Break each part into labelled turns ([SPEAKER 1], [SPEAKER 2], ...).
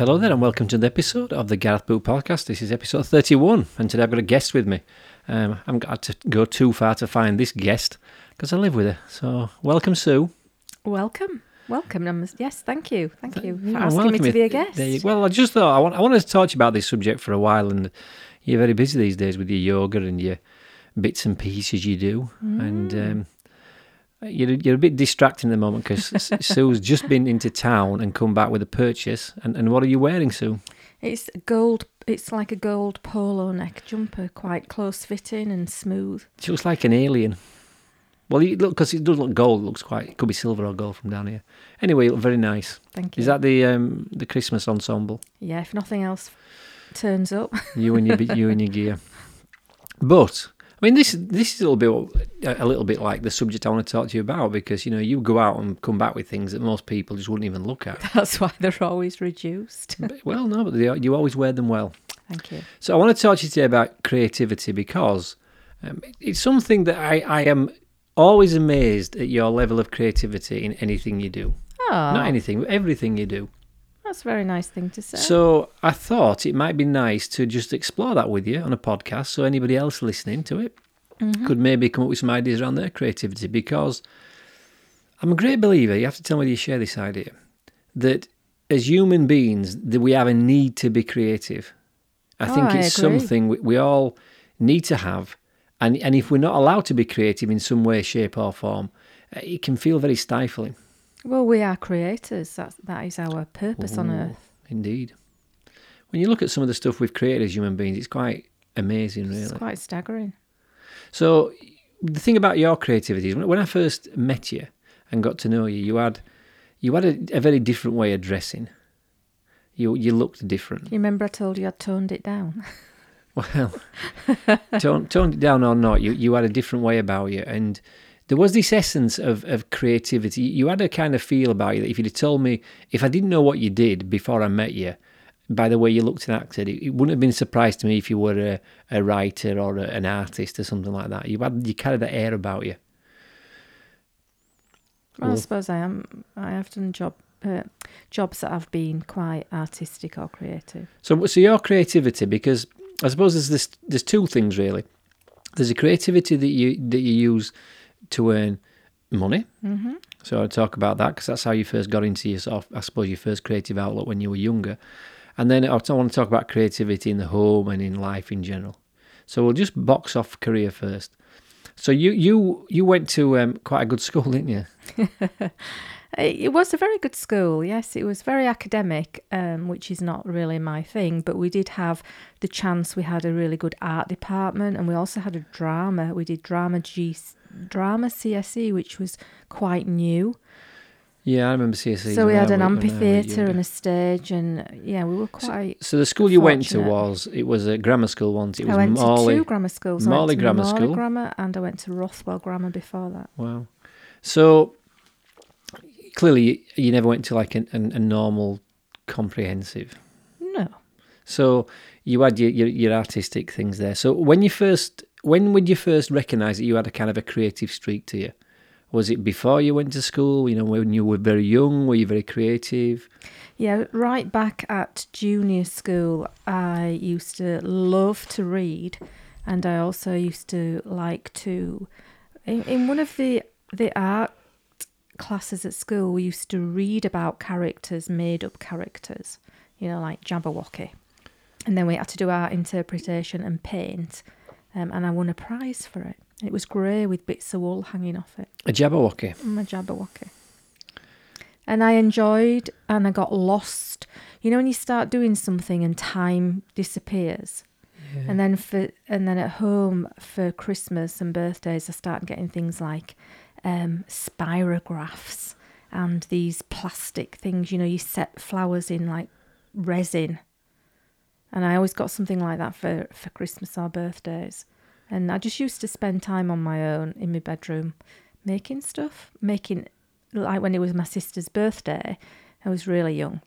[SPEAKER 1] Hello there, and welcome to the episode of the Gareth Boot Podcast. This is episode 31, and today I've got a guest with me. Um, I haven't got to go too far to find this guest because I live with her. So, welcome, Sue.
[SPEAKER 2] Welcome. Welcome. Yes, thank you. Thank you for
[SPEAKER 1] Yeah,
[SPEAKER 2] asking me to be a
[SPEAKER 1] There you-
[SPEAKER 2] guest.
[SPEAKER 1] Well, I just thought I, want, I wanted to talk to you about this subject for a while, and you're very busy these days with your yoga and your bits and pieces you do, and
[SPEAKER 2] Mm.
[SPEAKER 1] um, you're you're a bit distracting at the moment because Sue's just been into town and come back with a purchase. And, and what are you wearing, Sue?
[SPEAKER 2] It's gold. It's like a gold polo neck jumper, quite close fitting and smooth.
[SPEAKER 1] She looks like an alien. Well, you look because it does look gold. It looks quite. It could be silver or gold from down here. Anyway, very nice.
[SPEAKER 2] Thank you.
[SPEAKER 1] Is that the um, the Christmas ensemble?
[SPEAKER 2] Yeah, if nothing else turns up.
[SPEAKER 1] You and your you and your gear. But I mean, this this is a little bit a little bit like the subject I want to talk to you about because you know you go out and come back with things that most people just wouldn't even look at.
[SPEAKER 2] That's why they're always reduced.
[SPEAKER 1] But- well, no, but are- you always wear them well.
[SPEAKER 2] Thank you.
[SPEAKER 1] So I want to talk to you today about creativity because um, it's something that I, I am always amazed at your level of creativity in anything you do.
[SPEAKER 2] Oh,
[SPEAKER 1] Not anything, everything you do.
[SPEAKER 2] That's a very nice thing to say.
[SPEAKER 1] So I thought it might be nice to just explore that with you on a podcast so anybody else listening to it
[SPEAKER 2] Mm-hmm.
[SPEAKER 1] could maybe come up with some ideas around their creativity because I'm a great believer, you have to tell me whether you share this idea, that as human beings that we have a need to be creative. I
[SPEAKER 2] Oh,
[SPEAKER 1] think it's
[SPEAKER 2] agree.
[SPEAKER 1] something we, we all need to have and and if we're not allowed to be creative in some way, shape or form, it can feel very stifling.
[SPEAKER 2] Well, we are creators. That's that is our purpose on earth.
[SPEAKER 1] Indeed. When you look at some of the stuff we've created as human beings, it's quite amazing, really.
[SPEAKER 2] It's quite staggering.
[SPEAKER 1] So, the thing about your creativity is when when I first met you and got to know you, you had you had a, a very different way of dressing. You you looked different.
[SPEAKER 2] You remember I told you I toned it down.
[SPEAKER 1] Well, toned, toned it down or not, you you had a different way about you, and there was this essence of, of creativity. You had a kind of feel about you that if you'd have told me, if I didn't know what you did before I met you, by the way you looked and acted, it, it wouldn't have been a surprise to me if you were a, a writer or a, an artist or something like that. You had you carried that air about you.
[SPEAKER 2] Well, I suppose I am. I have done job uh, jobs that have been quite artistic or creative.
[SPEAKER 1] So, so your creativity, because I suppose there's this, there's two things really. There's a creativity that you that you use to earn money.
[SPEAKER 2] Mm-hmm.
[SPEAKER 1] So I'll talk about that because that's how you first got into your sort of, I suppose, your first creative outlet when you were younger. And then I want to talk about creativity in the home and in life in general. So we'll just box off career first. So you you you went to um, quite a good school, didn't you?
[SPEAKER 2] It was a very good school, yes. It was very academic, um, which is not really my thing, but we did have the chance. We had a really good art department, and we also had a drama. We did drama G, drama CSE, which was quite new.
[SPEAKER 1] Yeah, I remember CSE.
[SPEAKER 2] so we had an
[SPEAKER 1] was
[SPEAKER 2] uh,
[SPEAKER 1] amphitheatre
[SPEAKER 2] and a stage, and yeah, we were quite.
[SPEAKER 1] So the school you went to was it was a grammar school once. It was
[SPEAKER 2] I went
[SPEAKER 1] Morley.
[SPEAKER 2] to two grammar schools. To
[SPEAKER 1] Grammar
[SPEAKER 2] Morley
[SPEAKER 1] School.
[SPEAKER 2] Grammar, and I went to Rothwell Grammar before that.
[SPEAKER 1] Wow. So clearly you never went to like an, an, a normal comprehensive.
[SPEAKER 2] No,
[SPEAKER 1] So you had your, your your artistic things there. So when you first when would you first recognise that you had a kind of a creative streak to you? Was it before you went to school? You know, when you were very young, were you very creative?
[SPEAKER 2] Yeah, right back at junior school, I used to love to read, and I also used to like to. In, in one of the the art classes at school, we used to read about characters, made up characters, you know, like Jabberwocky, and then we had to do our interpretation and paint, um, and I won a prize for it. It was grey with bits of wool hanging off it.
[SPEAKER 1] A Jabberwocky.
[SPEAKER 2] I'm a Jabberwocky. And I enjoyed and I got lost. You know when you start doing something and time disappears. And then for and then at home for Christmas and birthdays I started getting things like um spirographs and these plastic things, you know, you set flowers in like resin. And I always got something like that for, for Christmas or birthdays. And I just used to spend time on my own in my bedroom making stuff, making like when it was my sister's birthday, I was really young.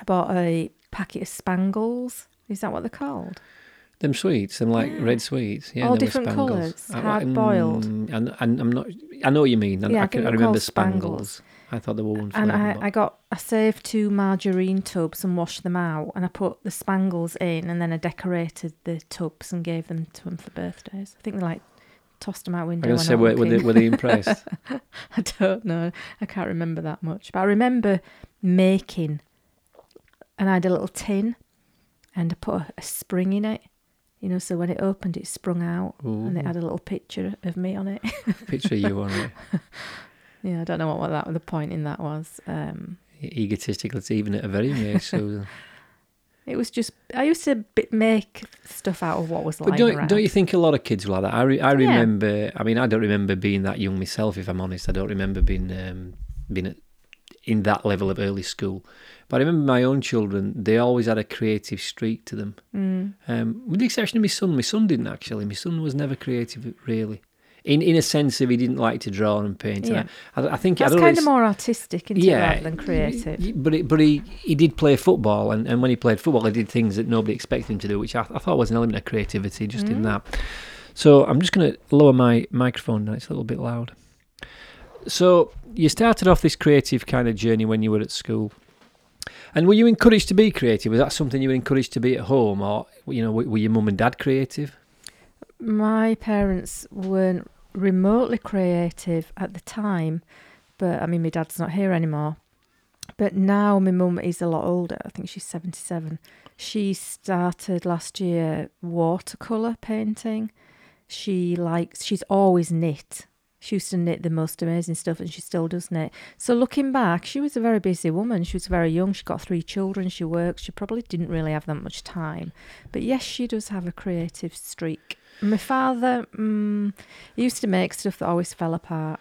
[SPEAKER 2] I bought a packet of spangles. Is that what they're called?
[SPEAKER 1] Them sweets, them like
[SPEAKER 2] Yeah.
[SPEAKER 1] red sweets. Yeah,
[SPEAKER 2] All different
[SPEAKER 1] spangles.
[SPEAKER 2] colours,
[SPEAKER 1] I-
[SPEAKER 2] hard-boiled.
[SPEAKER 1] mm, And, and I'm not. I know what you mean. and
[SPEAKER 2] Yeah, I
[SPEAKER 1] I, can, I remember spangles.
[SPEAKER 2] spangles.
[SPEAKER 1] I thought there were one
[SPEAKER 2] And. I, I got I saved two margarine tubs and washed them out, and I put the spangles in, and then I decorated the tubs and gave them to them for birthdays. I think they like tossed them out window.
[SPEAKER 1] to say, were, were, they, were they impressed?
[SPEAKER 2] I don't know. I can't remember that much, but I remember making, and I had a little tin, and I put a, a spring in it. You know, so when it opened, it sprung out, and it had a little picture of me on it.
[SPEAKER 1] Picture you on it.
[SPEAKER 2] yeah, I don't know what, what that the point in that was. Um,
[SPEAKER 1] Egotistical, it's even at a very young age, Susan.
[SPEAKER 2] It was just I used to make stuff out of what was
[SPEAKER 1] But
[SPEAKER 2] lying
[SPEAKER 1] don't,
[SPEAKER 2] around.
[SPEAKER 1] don't you think a lot of kids were like that? I, re, I
[SPEAKER 2] Yeah.
[SPEAKER 1] remember, I mean, I don't remember being that young myself, if I'm honest. I don't remember being, um, being at, in that level of early school. But I remember my own children, they always had a creative streak to them.
[SPEAKER 2] Mm.
[SPEAKER 1] Um, with the exception of my son. My son didn't actually. My son was never creative, really. In in a sense of he didn't like to draw and paint.
[SPEAKER 2] Yeah.
[SPEAKER 1] And I, I think
[SPEAKER 2] That's
[SPEAKER 1] I
[SPEAKER 2] kind of more artistic, isn't rather than creative.
[SPEAKER 1] But it, but he, he did play football, and, and when he played football, he did things that nobody expected him to do, which I, I thought was an element of creativity just in
[SPEAKER 2] Mm.
[SPEAKER 1] that. So I'm just going to lower my microphone down; it's a little bit loud. So you started off this creative kind of journey when you were at school, and were you encouraged to be creative? Was that something you were encouraged to be at home, or you know, were, were your mum and dad creative?
[SPEAKER 2] My parents weren't remotely creative at the time, but I mean, my dad's not here anymore. But now my mum is a lot older. I think she's 77. She started last year watercolour painting. She likes, she's always knit. She used to knit the most amazing stuff and she still does knit. So looking back, she was a very busy woman. She was very young. She got three children. She works. She probably didn't really have that much time. But yes, she does have a creative streak. My father he used to make stuff that always fell apart.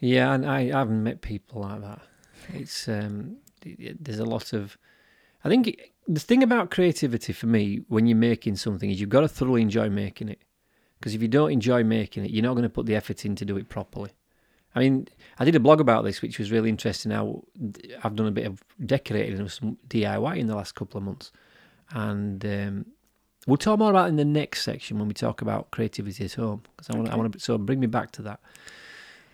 [SPEAKER 1] Yeah, and I, I haven't met people like that. It's um, there's a lot of. I think the thing about creativity for me when you're making something is you've got to thoroughly enjoy making it. Because if you don't enjoy making it, you're not going to put the effort in to do it properly. I mean, I did a blog about this, which was really interesting. How I've done a bit of decorating and some DIY in the last couple of months, and um, we'll talk more about it in the next section when we talk about creativity at home. Because I want, I want to, so bring me back to that.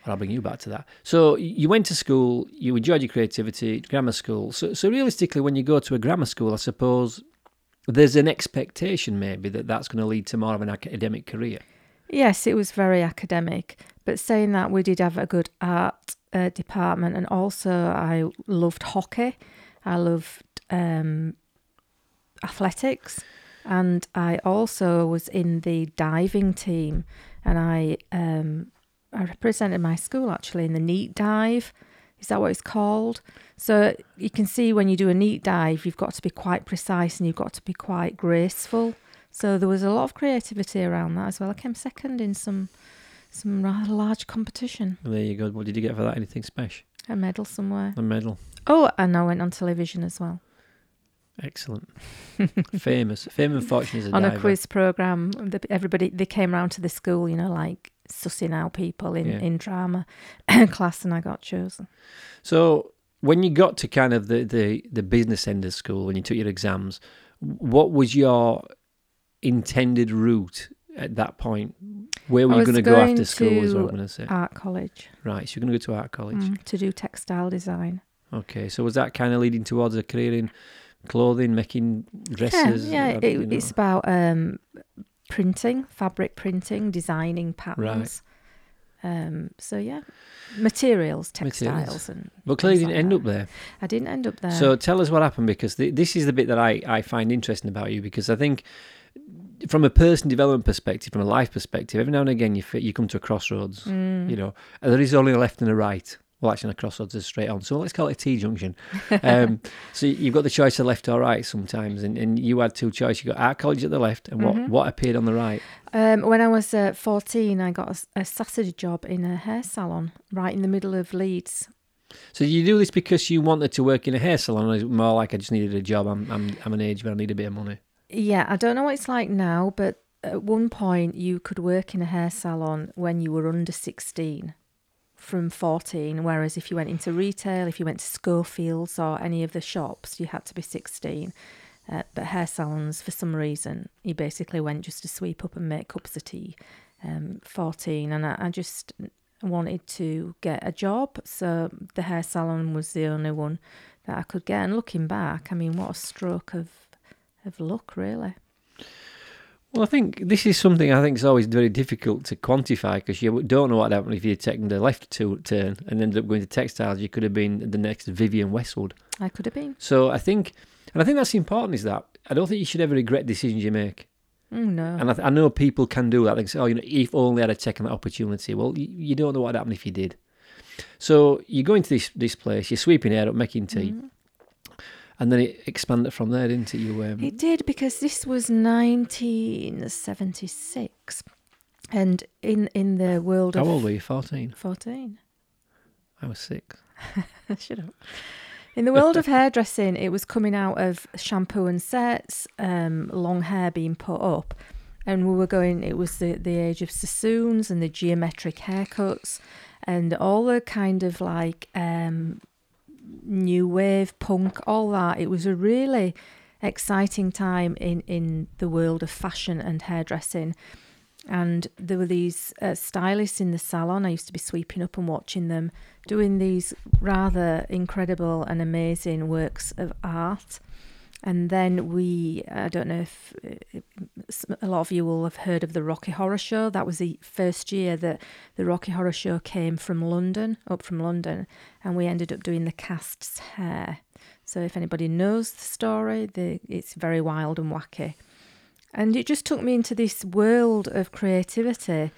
[SPEAKER 1] Or I'll bring you back to that. So you went to school, you enjoyed your creativity, grammar school. So, so realistically, when you go to a grammar school, I suppose there's an expectation maybe that that's going to lead to more of an academic career.
[SPEAKER 2] Yes, it was very academic. But saying that, we did have a good art uh, department, and also I loved hockey. I loved um, athletics, and I also was in the diving team, and I um, I represented my school actually in the neat dive. Is that what it's called? So you can see when you do a neat dive, you've got to be quite precise and you've got to be quite graceful. So there was a lot of creativity around that as well. I came second in some some rather large competition,
[SPEAKER 1] there you go. What did you get for that? Anything special?
[SPEAKER 2] a medal somewhere.
[SPEAKER 1] A medal.
[SPEAKER 2] Oh, and I went on television as well
[SPEAKER 1] Excellent. Famous. Fame and fortune is a
[SPEAKER 2] on
[SPEAKER 1] diver.
[SPEAKER 2] a quiz program. Everybody they came round to the school, you know, like sussing out people in
[SPEAKER 1] Yeah.
[SPEAKER 2] in drama class, and I got chosen.
[SPEAKER 1] So when you got to kind of the, the, the business end of school, when you took your exams, what was your intended route at that point? Where were you going to go after school? Is what I'm going to say.
[SPEAKER 2] Art college
[SPEAKER 1] right. So you're going to go to art college.
[SPEAKER 2] mm, to do textile design.
[SPEAKER 1] Okay. So was that kind of leading towards a career in clothing, making dresses?
[SPEAKER 2] Yeah, yeah.
[SPEAKER 1] uh,
[SPEAKER 2] It, it's about um, printing, fabric printing, designing patterns. Um, so yeah, materials, textiles,
[SPEAKER 1] Materials.
[SPEAKER 2] and
[SPEAKER 1] But clearly didn't
[SPEAKER 2] like
[SPEAKER 1] end
[SPEAKER 2] that.
[SPEAKER 1] up there.
[SPEAKER 2] I didn't end up there.
[SPEAKER 1] So tell us what happened because th- this is the bit that I, I find interesting about you because I think from a person development perspective, from a life perspective, every now and again you fit, you come to a crossroads,
[SPEAKER 2] Mm.
[SPEAKER 1] you know, and there is only a left and a right. Well, actually, a crossroads is straight on. So let's call it a T junction. Um, so you've got the choice of left or right sometimes, and, and you had two choices. You got art college at the left, and what,
[SPEAKER 2] Mhm.
[SPEAKER 1] what appeared on the right.
[SPEAKER 2] Um, when I was uh, 14, I got a Saturday job in a hair salon right in the middle of Leeds.
[SPEAKER 1] So you do this because you wanted to work in a hair salon, or more like I just needed a job? I'm I'm, I'm an age where I need a bit of money.
[SPEAKER 2] Yeah, I don't know what it's like now, but at one point you could work in a hair salon when you were under 16 from 14, whereas if you went into retail, if you went to Schofields or any of the shops, you had to be 16. Uh, but hair salons, for some reason, you basically went just to sweep up and make cups of tea. Um, 14, and I, I just wanted to get a job, so the hair salon was the only one that I could get. And looking back, I mean, what a stroke of of luck, really.
[SPEAKER 1] Well, I think this is something I think is always very difficult to quantify because you don't know what happened if you'd taken the left to turn and ended up going to textiles. You could have been the next Vivienne Westwood.
[SPEAKER 2] I could have been.
[SPEAKER 1] So I think, and I think that's important. Is that I don't think you should ever regret decisions you make.
[SPEAKER 2] Mm, no.
[SPEAKER 1] And I, I, know people can do that. They say, "Oh, you know, if only I'd have taken that opportunity." Well, you, you don't know what happened if you did. So you go into this this place, you're sweeping hair up, making tea. Mm and then it expanded from there, didn't it? You
[SPEAKER 2] um... it did because this was 1976, and in in the world
[SPEAKER 1] how
[SPEAKER 2] of
[SPEAKER 1] old were you? Fourteen.
[SPEAKER 2] Fourteen.
[SPEAKER 1] I was six.
[SPEAKER 2] Shut up. In the world of hairdressing, it was coming out of shampoo and sets, um, long hair being put up, and we were going. It was the the age of Sassoons and the geometric haircuts, and all the kind of like um, new wave, punk, all that. It was a really exciting time in, in the world of fashion and hairdressing. And there were these uh, stylists in the salon. I used to be sweeping up and watching them doing these rather incredible and amazing works of art. And then we, uh, I don't know if uh, a lot of you will have heard of the Rocky Horror Show. That was the first year that the Rocky Horror Show came from London, up from London, and we ended up doing the cast's hair. So if anybody knows the story, the, it's very wild and wacky. And it just took me into this world of creativity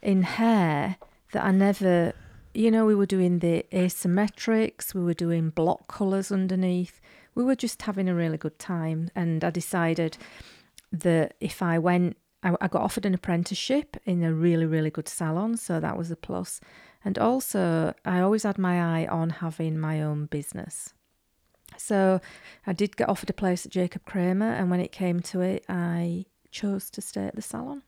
[SPEAKER 2] in hair that I never, you know, we were doing the asymmetrics, we were doing block colours underneath we were just having a really good time. And I decided that if I went, I, I got offered an apprenticeship in a really, really good salon. So that was a plus. And also, I always had my eye on having my own business. So I did get offered a place at Jacob Kramer, and when it came to it, I chose to stay at the salon.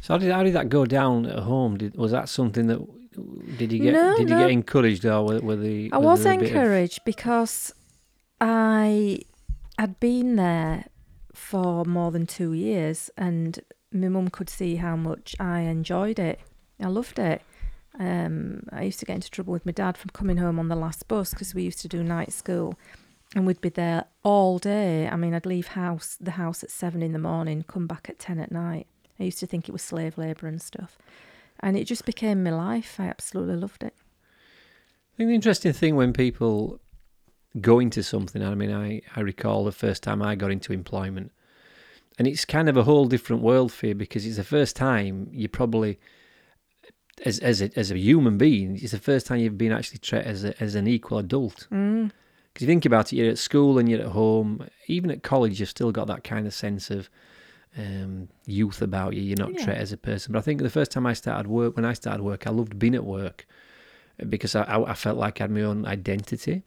[SPEAKER 1] So how did, how did that go down at home? Did, was that something that did you get
[SPEAKER 2] no,
[SPEAKER 1] did
[SPEAKER 2] no.
[SPEAKER 1] you get encouraged or were, were the?
[SPEAKER 2] I was encouraged of... because I had been there for more than two years, and my mum could see how much I enjoyed it. I loved it. Um, I used to get into trouble with my dad from coming home on the last bus because we used to do night school, and we'd be there all day. I mean, I'd leave house the house at seven in the morning, come back at ten at night. I used to think it was slave labour and stuff, and it just became my life. I absolutely loved it.
[SPEAKER 1] I think the interesting thing when people go to something. I mean, I, I recall the first time I got into employment, and it's kind of a whole different world for you because it's the first time you probably, as as a, as a human being, it's the first time you've been actually treated as a, as an equal adult. Because
[SPEAKER 2] mm.
[SPEAKER 1] you think about it, you're at school and you're at home. Even at college, you've still got that kind of sense of um, youth about you. You're not yeah. treated as a person. But I think the first time I started work, when I started work, I loved being at work because I, I, I felt like I had my own identity.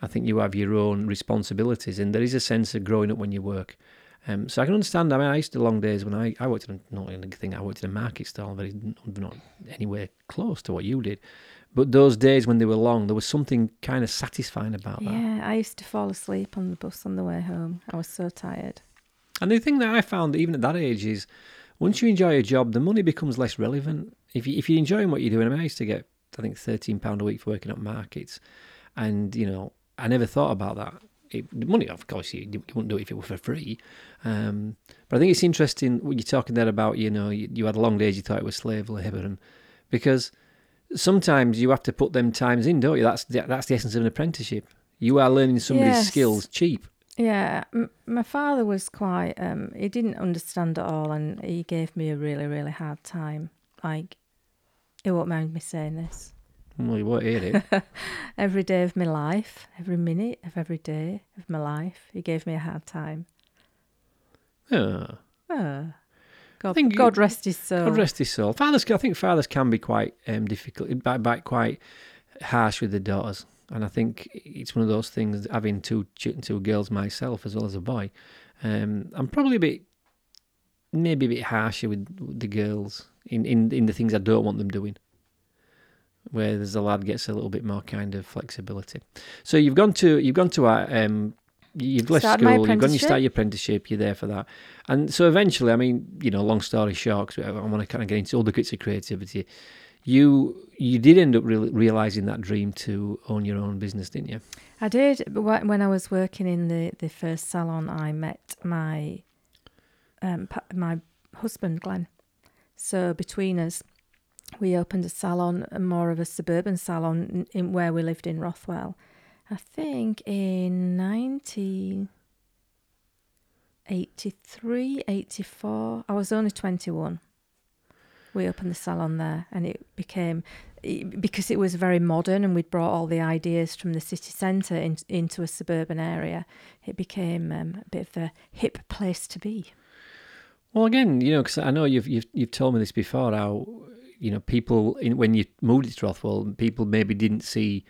[SPEAKER 1] I think you have your own responsibilities, and there is a sense of growing up when you work. Um, so I can understand. I mean, I used to long days when I, I worked in a, not in a thing. I worked in a market stall, very not anywhere close to what you did. But those days when they were long, there was something kind of satisfying about
[SPEAKER 2] yeah,
[SPEAKER 1] that.
[SPEAKER 2] Yeah, I used to fall asleep on the bus on the way home. I was so tired.
[SPEAKER 1] And the thing that I found, even at that age, is once you enjoy a job, the money becomes less relevant. If you if you're enjoying what you're doing, I mean, I used to get I think thirteen pound a week for working at markets, and you know I never thought about that. It, money, of course, you, you, wouldn't do it if it were for free. Um, but I think it's interesting what you're talking there about. You know, you, you had long days, you thought it was slave labor, and because sometimes you have to put them times in, don't you? That's the, that's the essence of an apprenticeship. You are learning somebody's yes. skills cheap.
[SPEAKER 2] Yeah, M- my father was quite. Um, he didn't understand at all, and he gave me a really, really hard time. Like, he won't mind me saying this.
[SPEAKER 1] Well, you won't hear it.
[SPEAKER 2] every day of my life, every minute of every day of my life, he gave me a hard time.
[SPEAKER 1] Oh.
[SPEAKER 2] Oh. God, God rest his soul.
[SPEAKER 1] God rest his soul. Fathers, I think fathers can be quite um, difficult, by, quite harsh with the daughters, and I think it's one of those things. Having two two girls myself as well as a boy, um, I'm probably a bit, maybe a bit harsher with, with the girls in, in in the things I don't want them doing where there's a lad gets a little bit more kind of flexibility. So you've gone to you've gone to our um, you've left school, you've gone you start your apprenticeship, you're there for that, and so eventually, I mean, you know, long story short, because I want to kind of get into all the bits of creativity. you you did end up re- realizing that dream to own your own business, didn't you?
[SPEAKER 2] I did. But when I was working in the, the first salon, I met my um, my husband, Glenn. So between us, we opened a salon, more of a suburban salon in, where we lived in Rothwell. I think in 1983, 84. I was only 21. We opened the salon there, and it became because it was very modern, and we'd brought all the ideas from the city centre in, into a suburban area. It became um, a bit of a hip place to be.
[SPEAKER 1] Well, again, you know, because I know you've you've you've told me this before. How you know people in, when you moved it to Rothwell, people maybe didn't see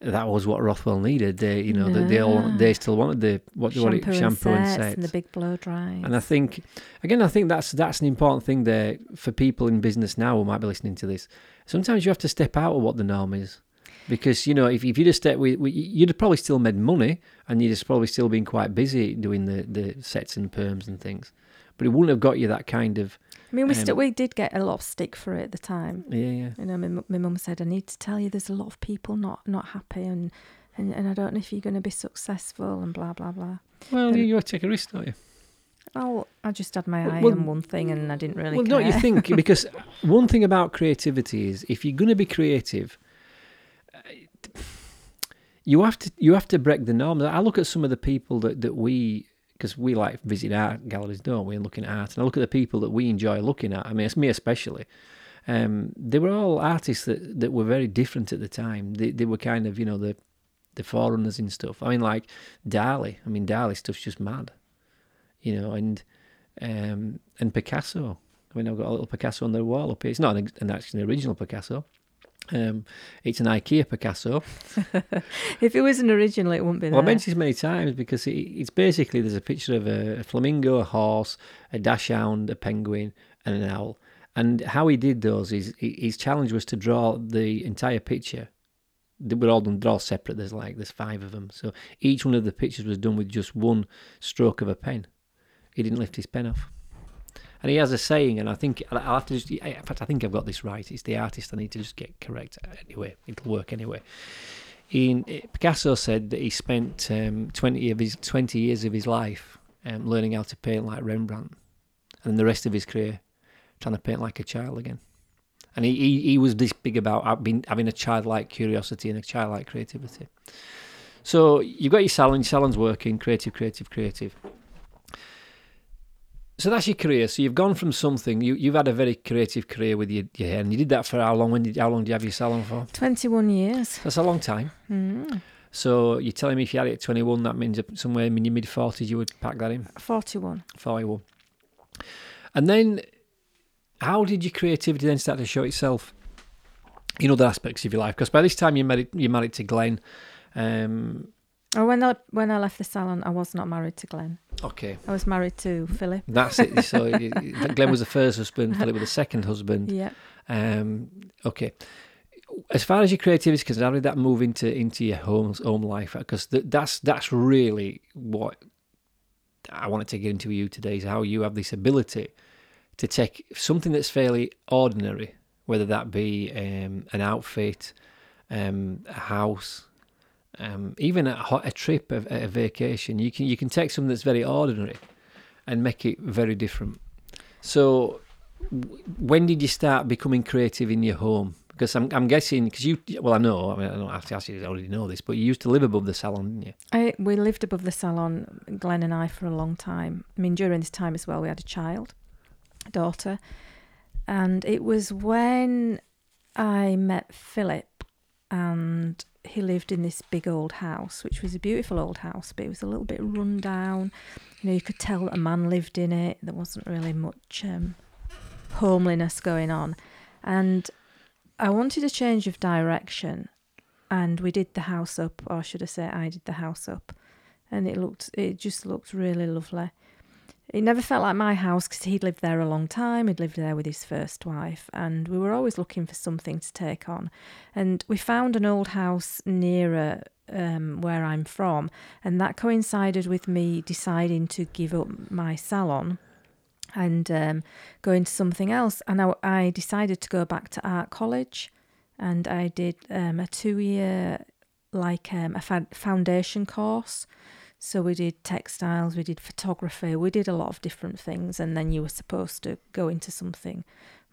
[SPEAKER 1] that was what Rothwell needed. They, you know, they, they all they still wanted the what what it,
[SPEAKER 2] shampoo,
[SPEAKER 1] shampoo
[SPEAKER 2] and
[SPEAKER 1] and
[SPEAKER 2] sets and the big blow dries.
[SPEAKER 1] And I think, again, I think that's that's an important thing there for people in business now who might be listening to this. Sometimes you have to step out of what the norm is, because you know if if you'd have stepped with, with- you'd have probably still made money and you'd have probably still been quite busy doing the the sets and perms and things, but it wouldn't have got you that kind of
[SPEAKER 2] I mean, we
[SPEAKER 1] um,
[SPEAKER 2] still we did get a lot of stick for it at the time.
[SPEAKER 1] yeah yeah.
[SPEAKER 2] You know, my, my mum said, "I need to tell you, there's a lot of people not not happy, and and, and I don't know if you're going to be successful, and blah blah blah."
[SPEAKER 1] Well,
[SPEAKER 2] Um,
[SPEAKER 1] you, take a risk, don't you?
[SPEAKER 2] Oh, I just had my eye
[SPEAKER 1] well-
[SPEAKER 2] on one thing, and I didn't really
[SPEAKER 1] well,
[SPEAKER 2] care.
[SPEAKER 1] don't you think? Because one thing about creativity is if you're going to be creative, uh, you have to you have to break the norm. I look at some of the people that that we because we like visit art galleries, don't we? And looking at art, and I look at the people that we enjoy looking at. I mean, it's me especially. Um, they were all artists that, that were very different at the time. They they were kind of you know the the forerunners in stuff. I mean, like Dali. I mean, Dali stuff's just mad, you know, and um, and Picasso. I mean, I've got a little Picasso on the wall up here. It's not an, an actually original Picasso. Um, it's an IKEA Picasso.
[SPEAKER 2] if it was an original, it wouldn't be
[SPEAKER 1] Well, I mentioned this many times because it, it's basically there's a picture of a, a flamingo, a horse, a dachshund, a penguin, and an owl. And how he did those is his challenge was to draw the entire picture. They were all done, they're separate. There's like there's five of them, so each one of the pictures was done with just one stroke of a pen. He didn't lift his pen off. And he has a saying, and I think I'll have to just. In fact, I think I've got this right. It's the artist I need to just get correct. Anyway, it'll work anyway. In, Picasso said that he spent um, twenty of his twenty years of his life um, learning how to paint like Rembrandt, and the rest of his career trying to paint like a child again. And he, he, he was this big about being, having a childlike curiosity and a childlike creativity. So you've got your salon, your salon's working, creative, creative, creative. So that's your career. So you've gone from something. You you've had a very creative career with your, your hair, and you did that for how long? When did how long do you have your salon for?
[SPEAKER 2] Twenty-one years.
[SPEAKER 1] That's a long time.
[SPEAKER 2] Mm.
[SPEAKER 1] So you're telling me if you had it at 21, that means somewhere in your mid 40s you would pack that in.
[SPEAKER 2] Forty-one.
[SPEAKER 1] 41. And then, how did your creativity then start to show itself in other aspects of your life? Because by this time you married you married to Glenn. Um,
[SPEAKER 2] Oh, when I when I left the salon, I was not married to Glenn.
[SPEAKER 1] okay,
[SPEAKER 2] I was married to Philip.
[SPEAKER 1] that's it. So Glenn was the first husband, Philip was the second husband.
[SPEAKER 2] Yeah.
[SPEAKER 1] Um, okay. As far as your creativity is concerned, how did that move into into your home home life? Because th- that's that's really what I wanted to get into with you today is how you have this ability to take something that's fairly ordinary, whether that be um, an outfit, um, a house, um, even a, a trip, a, a vacation. You can you can take something that's very ordinary and make it very different. So, when did you start becoming creative in your home? Because I'm I'm guessing because you well I know I mean I don't have to ask you I already know this, but you used to live above the salon, didn't you?
[SPEAKER 2] I, we lived above the salon, Glenn and I, for a long time. I mean, during this time as well, we had a child, a daughter. And it was when I met Philip and he lived in this big old house, which was a beautiful old house, but it was a little bit run down. You know, you could tell that a man lived in it. There wasn't really much um, homeliness going on. And I wanted a change of direction and we did the house up, or should I say, I did the house up, and it looked, it just looked really lovely. It never felt like my house because he'd lived there a long time. He'd lived there with his first wife, and we were always looking for something to take on. And we found an old house nearer um, where I'm from, and that coincided with me deciding to give up my salon and um, go into something else. And I, I decided to go back to art college, and I did um, a two-year like um, a fa- foundation course. So we did textiles, we did photography, we did a lot of different things, and then you were supposed to go into something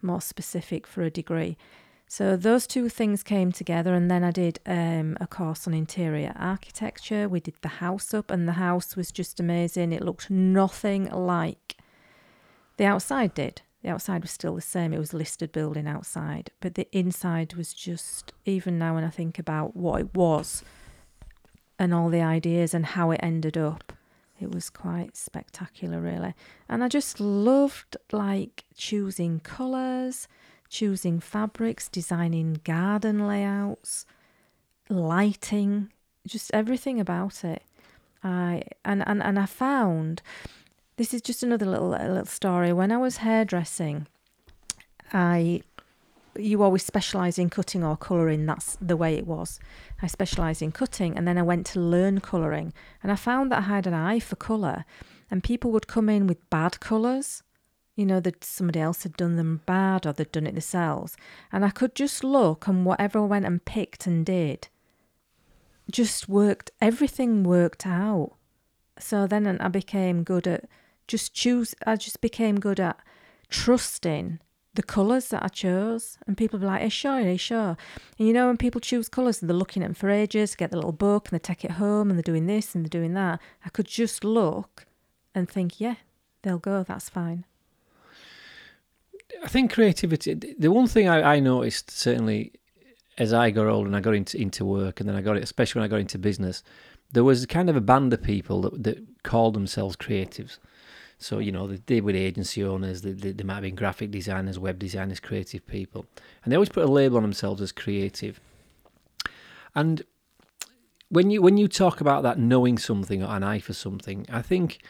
[SPEAKER 2] more specific for a degree. So those two things came together, and then I did um, a course on interior architecture. We did the house up, and the house was just amazing. It looked nothing like the outside did. The outside was still the same. It was listed building outside, but the inside was just. Even now, when I think about what it was, and all the ideas and how it ended up, it was quite spectacular, really. And I just loved like choosing colours choosing fabrics, designing garden layouts, lighting, just everything about it. I and, and, and I found this is just another little little story. When I was hairdressing, I you always specialise in cutting or colouring. That's the way it was. I specialised in cutting, and then I went to learn colouring, and I found that I had an eye for colour, and people would come in with bad colours, you know, that somebody else had done them bad or they'd done it themselves. And I could just look and whatever I went and picked and did just worked, everything worked out. So then I became good at just choose, I just became good at trusting the colours that I chose. And people be like, are you sure? Are you sure? And you know, when people choose colours and they're looking at them for ages, get the little book and they take it home and they're doing this and they're doing that, I could just look and think, yeah, they'll go, that's fine.
[SPEAKER 1] I think creativity. The one thing I, I noticed certainly as I got older and I got into into work, and then I got it, especially when I got into business, there was kind of a band of people that that called themselves creatives. So you know, they with agency owners, they, they, they might have been graphic designers, web designers, creative people, and they always put a label on themselves as creative. And when you when you talk about that knowing something or an eye for something, I think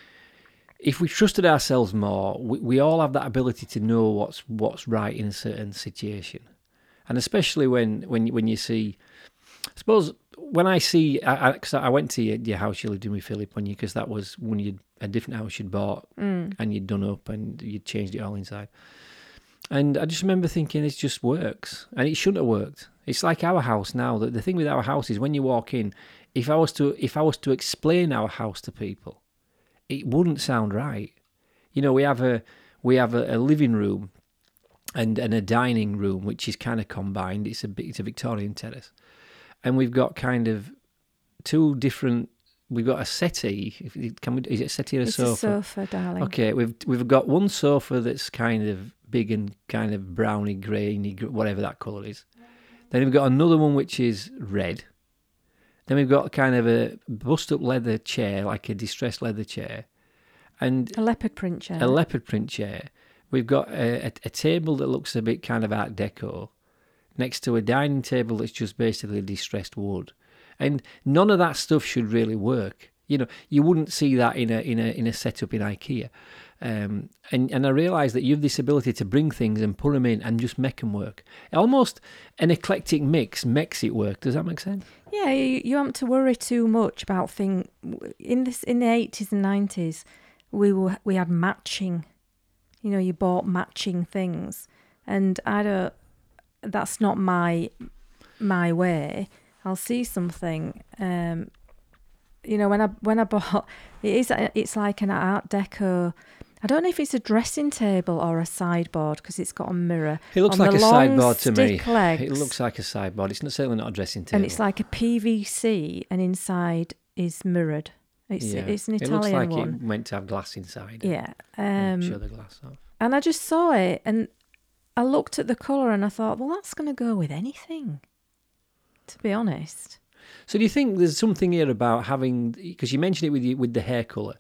[SPEAKER 1] if we trusted ourselves more, we, we all have that ability to know what's what's right in a certain situation, and especially when when when you see, I suppose when I see, I, I, I went to your, your, house you lived in with Philip on you because that was when you'd a different house you'd bought
[SPEAKER 2] mm.
[SPEAKER 1] and you'd done up and you'd changed it all inside. And I just remember thinking, it just works, and it shouldn't have worked. It's like our house now. The, the thing with our house is when you walk in, if I was to if I was to explain our house to people, it wouldn't sound right. You know, we have a we have a, a living room and and a dining room which is kind of combined. It's a it's a Victorian terrace, and we've got kind of two different. We've got a settee. Can we? Is it a settee or a
[SPEAKER 2] it's
[SPEAKER 1] sofa?
[SPEAKER 2] A sofa, darling.
[SPEAKER 1] Okay, we've we've got one sofa that's kind of big and kind of browny, grainy, whatever that colour is. Then we've got another one which is red, then we've got kind of a bust up leather chair, like a distressed leather chair. And
[SPEAKER 2] a leopard print chair.
[SPEAKER 1] A leopard print chair. We've got a, a, a table that looks a bit kind of Art Deco next to a dining table that's just basically distressed wood. And none of that stuff should really work. You know, you wouldn't see that in a in a in a setup in IKEA. Um, and and I realised that you have this ability to bring things and put them in and just make them work. Almost an eclectic mix makes it work. Does that make sense?
[SPEAKER 2] Yeah, you, you haven't to worry too much about thing. In this in the eighties and nineties, we were we had matching. You know, you bought matching things, and I don't. That's not my my way. I'll see something. Um, you know, when I when I bought it is it's like an Art Deco I don't know if it's a dressing table or a sideboard because it's got a mirror.
[SPEAKER 1] It looks like a sideboard to me.
[SPEAKER 2] Legs,
[SPEAKER 1] it looks like a sideboard. It's not, certainly not a dressing table.
[SPEAKER 2] And it's like a PVC, and inside is mirrored. It's yeah. it's an Italian
[SPEAKER 1] one. It looks like
[SPEAKER 2] one.
[SPEAKER 1] it meant to have glass inside.
[SPEAKER 2] Yeah. Um,
[SPEAKER 1] show the glass off.
[SPEAKER 2] And I just saw it, and I looked at the colour, and I thought, well, that's going to go with anything. To be honest.
[SPEAKER 1] So do you think there's something here about having because you mentioned it with you, with the hair colour?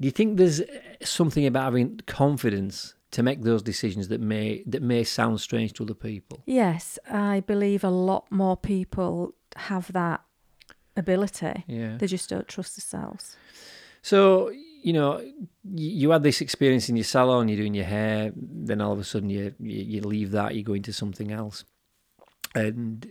[SPEAKER 1] Do you think there's eh, something about having confidence to make those decisions that may that may sound strange to other people?
[SPEAKER 2] Yes, I believe a lot more people have that ability.
[SPEAKER 1] Yeah.
[SPEAKER 2] They just don't trust themselves.
[SPEAKER 1] So, you know, you had this experience in your salon, you're doing your hair, then all of a sudden you, you, you leave that, you go into something else. And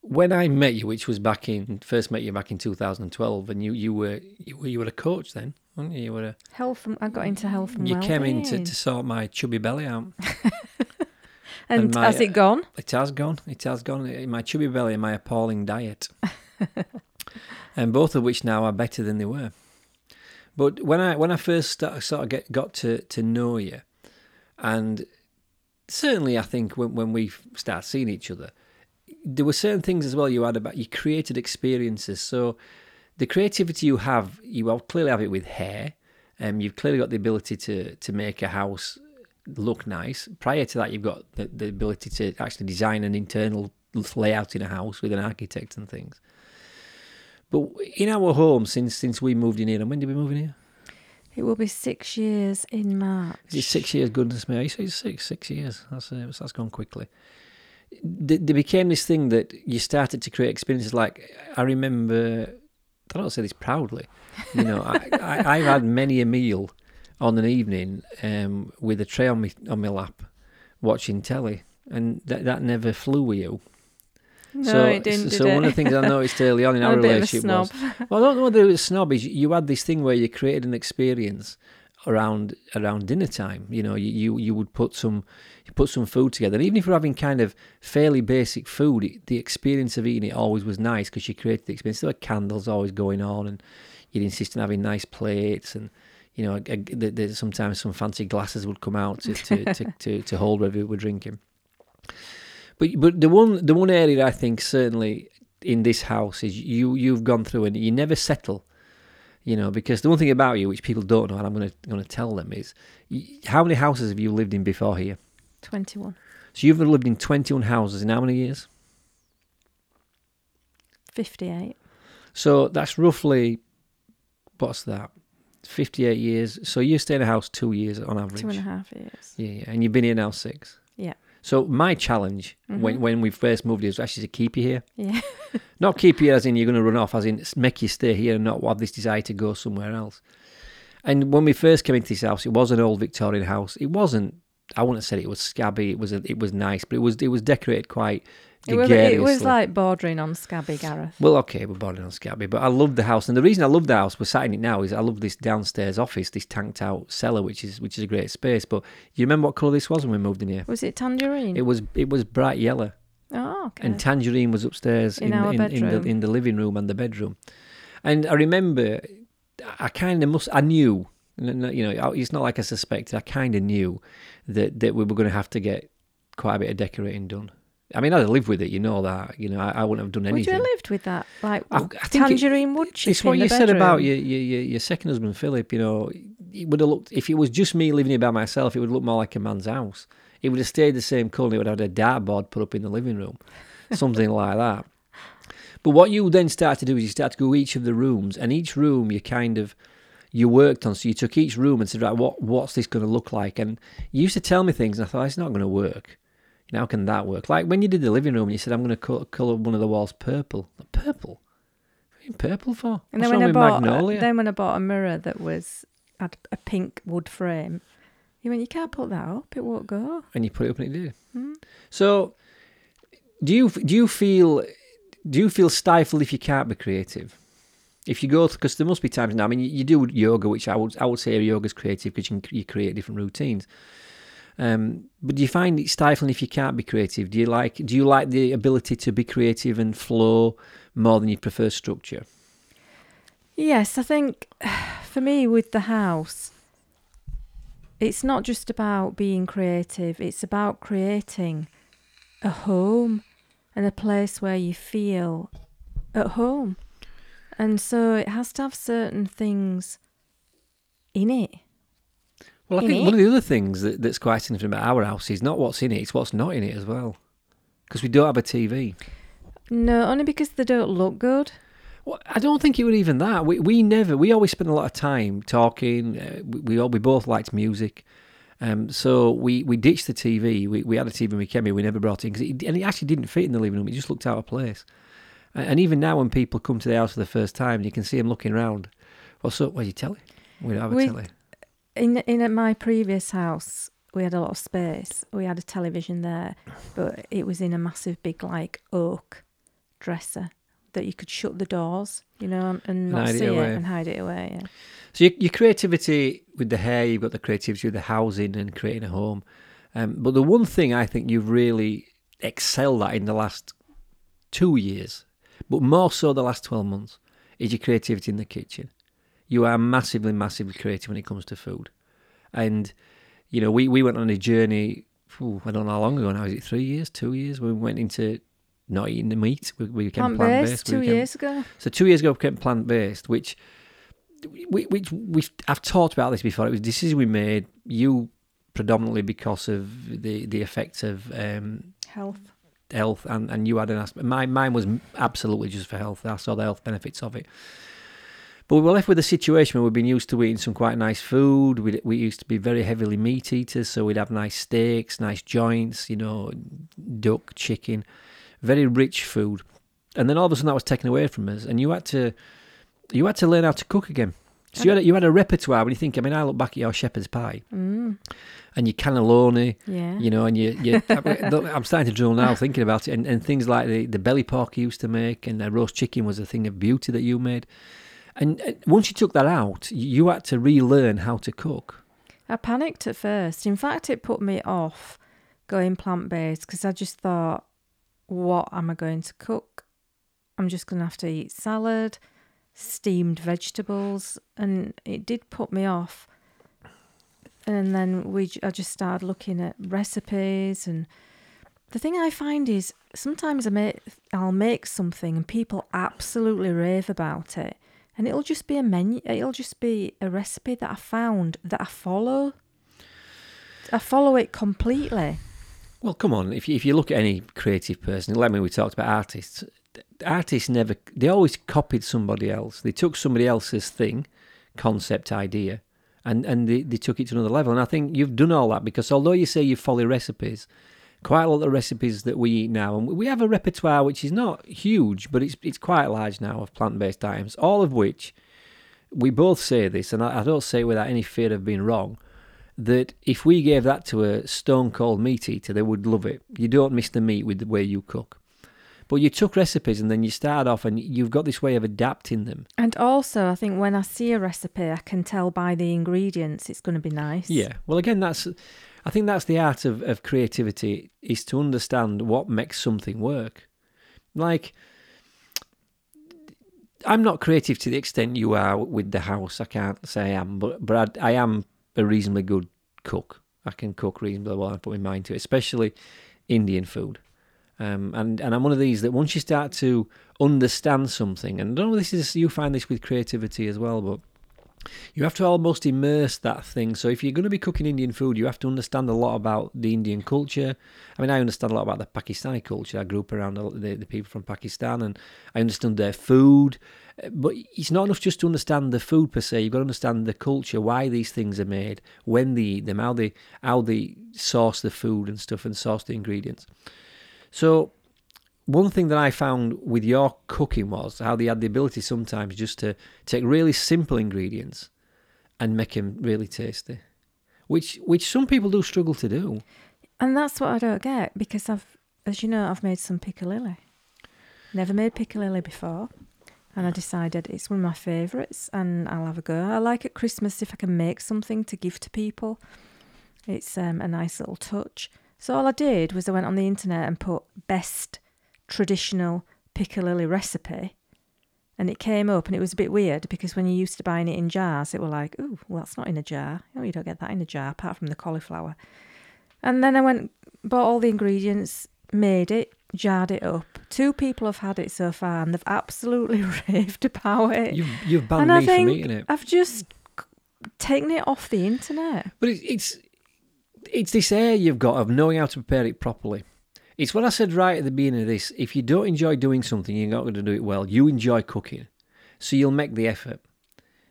[SPEAKER 1] when I met you, which was back in first met you back in 2012, and you you were you were, you were a coach then, weren't you? You were a
[SPEAKER 2] Health I got into health and
[SPEAKER 1] you came in to, to sort my chubby belly out.
[SPEAKER 2] and
[SPEAKER 1] and my-
[SPEAKER 2] has it gone?
[SPEAKER 1] It has gone. It has gone. Eh, My chubby belly and my appalling diet, and both of which now are better than they were. But when I when I first start, sort of get got to to know you, and certainly I think when when we start seeing each other, there were certain things as well you had about you created experiences. So the creativity you have, you clearly have it with hair. Um, you've clearly got the ability to to make a house look nice. Prior to that, you've got the, the ability to actually design an internal layout in a house with an architect and things. But in our home, since since we moved in here, and when did we move in here?
[SPEAKER 2] It will be six years in March.
[SPEAKER 1] Is six years? Goodness me! I say six, six years. That's uh, that's gone quickly. There there became this thing that you started to create experiences. Like I remember, I don't say this proudly. You know, I, I I've had many a meal on an evening um, with a tray on me on my lap, watching telly, and that that never flew with you.
[SPEAKER 2] No,
[SPEAKER 1] so,
[SPEAKER 2] it didn't.
[SPEAKER 1] so
[SPEAKER 2] did
[SPEAKER 1] one
[SPEAKER 2] it?
[SPEAKER 1] of the things I noticed early on in our
[SPEAKER 2] a bit of a
[SPEAKER 1] relationship was well, I don't know whether it was snob. Is you had this thing where you created an experience around around dinner time. You know, you, you you would put some you put some food together, and even if you're having kind of fairly basic food, it, the experience of eating it always was nice because you created the experience. There were candles always going on, and you'd insist on having nice plates, and you know, a- a- there- sometimes some fancy glasses would come out to to, to, to, to hold whatever we were drinking. But but the one the one area I think certainly in this house is you you've gone through and you never settle, you know, because the one thing about you which people don't know and I'm gonna gonna tell them is how many houses have you lived in before here?
[SPEAKER 2] Twenty-one.
[SPEAKER 1] So you've lived in 21 houses in how many years?
[SPEAKER 2] 58.
[SPEAKER 1] So that's roughly what's that? 58 years. So you stay in a house two years on average.
[SPEAKER 2] Two and a half years.
[SPEAKER 1] Yeah, yeah, and you've been here now six. So my challenge when
[SPEAKER 2] Mhm.
[SPEAKER 1] when we first moved here was actually to keep you here.
[SPEAKER 2] Yeah.
[SPEAKER 1] Not keep you as in you're going to run off, as in make you stay here and not have this desire to go somewhere else. And when we first came into this house, it was an old Victorian house. It wasn't. I wouldn't have said it was scabby. It was. A, it was nice, but it was. It was decorated quite.
[SPEAKER 2] It was, it was like bordering on Scabby Gareth.
[SPEAKER 1] Well, okay, we're bordering on scabby, but I loved the house, and the reason I love the house, we're sat in it now, is I love this downstairs office, this tanked out cellar, which is which is a great space. But you remember what colour this was when we moved in here?
[SPEAKER 2] Was it tangerine?
[SPEAKER 1] It was it was bright yellow.
[SPEAKER 2] oh, okay.
[SPEAKER 1] and tangerine was upstairs
[SPEAKER 2] In
[SPEAKER 1] in,
[SPEAKER 2] our
[SPEAKER 1] in, in, the in the living room and the bedroom. And I remember, I kind of must, I knew, you know, it's not like I suspected. I kind of knew that that we were going to have to get quite a bit of decorating done. I mean, I'd have lived with it, you know that. You know, I, I wouldn't have done anything.
[SPEAKER 2] Would you have lived with that? Like
[SPEAKER 1] I- I it-
[SPEAKER 2] tangerine wood chip
[SPEAKER 1] It's what you said about your, your your your second husband, Philip. You know, it would have looked if it was just me living here by myself, it would look more like a man's house. It would have stayed the same colour. It would have had a dartboard put up in the living room, something like that. But what you then start to do is you start to go each of the rooms, and each room you kind of you worked on. So you took each room and said, right, what what's this going to look like? And you used to tell me things, and I thought it's not going to work. How can that work? Like when you did the living room, and you said, I'm going to colour one of the walls purple. Purple? What are you purple for?
[SPEAKER 2] And
[SPEAKER 1] What's
[SPEAKER 2] then when I bought
[SPEAKER 1] magnolia?
[SPEAKER 2] then when I bought a mirror that was had a pink wood frame, you went, you can't put that up; it won't go.
[SPEAKER 1] and you put it up and it did.
[SPEAKER 2] Hmm.
[SPEAKER 1] So, do you do you feel do you feel stifled if you can't be creative? If you go because there must be times now. I mean, you, you do yoga, which I would I would say yoga's creative because you can you create different routines. Um, but do you find it stifling if you can't be creative? Do you like do you like the ability to be creative and flow more than you prefer structure?
[SPEAKER 2] Yes, I think for me with the house, it's not just about being creative, it's about creating a home and a place where you feel at home. And so it has to have certain things in it.
[SPEAKER 1] Well, I think
[SPEAKER 2] it?
[SPEAKER 1] one of the other things that, that's quite significant about our house is not what's in it; it's what's not in it as well. Because we don't have a TV.
[SPEAKER 2] No, only because they don't look good.
[SPEAKER 1] Well, I don't think it was even that. We we never. We always spend a lot of time talking. Uh, we we, all, we both liked music, um. So we, we ditched the TV. We we had a TV when we came here. We never brought it in 'cause it, and it actually didn't fit in the living room. It just looked out of place. And, and even now, when people come to the house for the first time, you can see them looking around. What's up? Where's your telly? We don't have a
[SPEAKER 2] We-
[SPEAKER 1] telly.
[SPEAKER 2] In in my previous house, we had a lot of space. We had a television there, but it was in a massive big like oak dresser that you could shut the doors, you know, and not see it,
[SPEAKER 1] away.
[SPEAKER 2] and hide it away. Yeah.
[SPEAKER 1] So your, your creativity with the hair, you've got the creativity with the housing and creating a home. Um, but the one thing I think you've really excelled at in the last two years, but more so the last 12 months, is your creativity in the kitchen. You are massively, massively creative when it comes to food. And, you know, we, we went on a journey, ooh, I don't know how long ago now, is it three years, two years? We went into not eating the meat. We, we became
[SPEAKER 2] Plant based two years ago.
[SPEAKER 1] So two years ago, we became plant based, which we, which we I've talked about this before. It was a decision we made. You predominantly because of the the effects of um,
[SPEAKER 2] Health.
[SPEAKER 1] health, and, and you had an aspect. My mine was absolutely just for health. I saw the health benefits of it. But we were left with a situation where we'd been used to eating some quite nice food. We we used to be very heavily meat eaters, so we'd have nice steaks, nice joints, you know, duck, chicken, very rich food. And then all of a sudden that was taken away from us, and you had to you had to learn how to cook again. So you had a, you had a repertoire. When you think, I mean, I look back at your shepherd's pie
[SPEAKER 2] Mm,
[SPEAKER 1] and your cannelloni,
[SPEAKER 2] yeah.
[SPEAKER 1] you know, and you, you I'm starting to drill now thinking about it, and, and things like the, the belly pork you used to make, and the roast chicken was a thing of beauty that you made. And uh, once you took that out, you had to relearn how to cook.
[SPEAKER 2] I panicked at first. In fact, it put me off going plant based because I just thought, what am I going to cook? I'm just going to have to eat salad, steamed vegetables, and it did put me off. And then we, I just started looking at recipes, and the thing I find is sometimes I make, I'll make something and people absolutely rave about it, and it'll just be a menu. It'll just be a recipe that I found that I follow. I follow it completely.
[SPEAKER 1] Well, come on, if you, if you look at any creative person, let me, we talked about artists. Artists never, they always copied somebody else. They took somebody else's thing, concept, idea, and, and they, they took it to another level. And I think you've done all that because although you say you follow recipes, quite a lot of the recipes that we eat now, and we have a repertoire which is not huge, but it's it's quite large now of plant based items, all of which we both say this, and I, I don't say without any fear of being wrong, that if we gave that to a stone cold meat eater, they would love it. You don't miss the meat with the way you cook. But you took recipes and then you start off and you've got this way of adapting them.
[SPEAKER 2] And also, I think when I see a recipe, I can tell by the ingredients it's going to be nice.
[SPEAKER 1] Yeah. Well, again, that's I think that's the art of, of creativity is to understand what makes something work. Like, I'm not creative to the extent you are with the house. I can't say I am, but but I, I am a reasonably good cook. I can cook reasonably well. I put my mind to it, especially Indian food. Um, and and I'm one of these that once you start to understand something, and I don't know this is you find this with creativity as well, but you have to almost immerse that thing. So if you're going to be cooking Indian food, you have to understand a lot about the Indian culture. I mean, I understand a lot about the Pakistani culture. I grew up around the, the, people from Pakistan, and I understand their food. But it's not enough just to understand the food per se. You've got to understand the culture, why these things are made, when they eat them, how they how they source the food and stuff, and source the ingredients. So one thing that I found with your cooking was how they had the ability sometimes just to take really simple ingredients and make them really tasty, which which some people do struggle to do.
[SPEAKER 2] And that's what I don't get because I've, as you know, I've made some piccalilli. Never made piccalilli before. And I decided it's one of my favourites and I'll have a go. I like at Christmas if I can make something to give to people. It's um, a nice little touch. So all I did was I went on the internet and put best traditional piccalilli recipe. And it came up and it was a bit weird because when you're used to buying it in jars, it were like, oh, well, that's not in a jar. Oh, you don't get that in a jar apart from the cauliflower. And then I went, bought all the ingredients, made it, jarred it up. Two people have had it so far and they've absolutely raved about it.
[SPEAKER 1] You've you've banned
[SPEAKER 2] and
[SPEAKER 1] me from eating it,
[SPEAKER 2] I've just taken it off the internet.
[SPEAKER 1] but it's it's it's this air you've got of knowing how to prepare it properly. It's what I said right at the beginning of this. If you don't enjoy doing something, you're not going to do it well. You enjoy cooking, so you'll make the effort.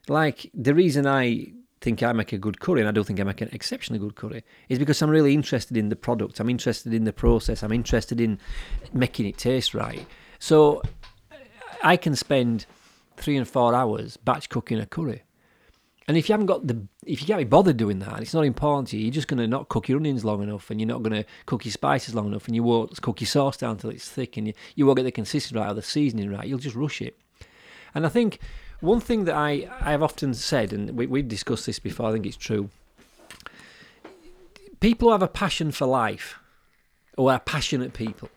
[SPEAKER 1] Like the reason I think I make a good curry, and I don't think I make an exceptionally good curry, is because I'm really interested in the product. I'm interested in the process. I'm interested in making it taste right. So I can spend three and four hours batch cooking a curry. And if you haven't got the, if you can't be bothered doing that, it's not important to you. You're just going to not cook your onions long enough, and you're not going to cook your spices long enough, and you won't cook your sauce down until it's thick, and you, you won't get the consistency right or the seasoning right. You'll just rush it. And I think one thing that I I have often said, and we, we've discussed this before. I think it's true. People who have a passion for life, or are passionate people,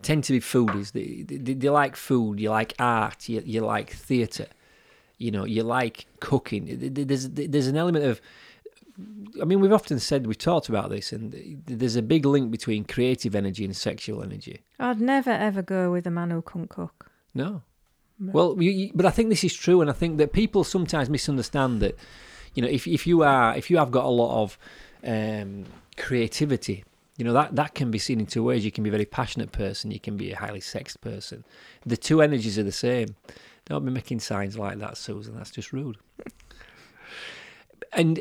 [SPEAKER 1] tend to be foodies. They, they, they like food. You like art. You, you like theatre you know, you like cooking. There's there's an element of I mean, we've often said we've talked about this, and there's a big link between creative energy and sexual energy.
[SPEAKER 2] I'd never ever go with a man who can't cook.
[SPEAKER 1] No. no. Well, you, you, but I think this is true, and I think that people sometimes misunderstand that. You know, if if you are if you have got a lot of um, creativity, you know that that can be seen in two ways. You can be a very passionate person. You can be a highly sexed person. The two energies are the same. Don't be making signs like that, Susan. That's just rude. and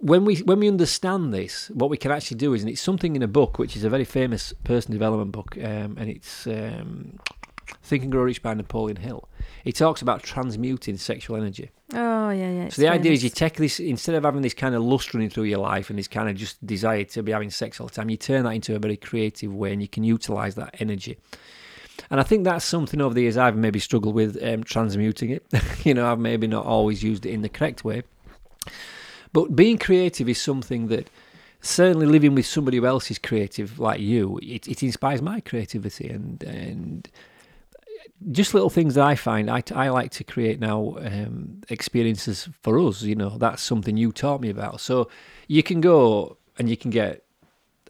[SPEAKER 1] when we when we understand this, what we can actually do is, and it's something in a book which is a very famous person development book, um, and it's um, Think and Grow Rich by Napoleon Hill. It talks about transmuting sexual energy.
[SPEAKER 2] Oh yeah, yeah.
[SPEAKER 1] So the idea is you take this instead of having this kind of lust running through your life and this kind of just desire to be having sex all the time, you turn that into a very creative way, and you can utilize that energy. And I think that's something over the years I've maybe struggled with um, transmuting it. you know, I've maybe not always used it in the correct way. But being creative is something that certainly living with somebody who else is creative like you, it, it inspires my creativity and and just little things that I find I, I like to create now um, experiences for us. You know, that's something you taught me about. So you can go and you can get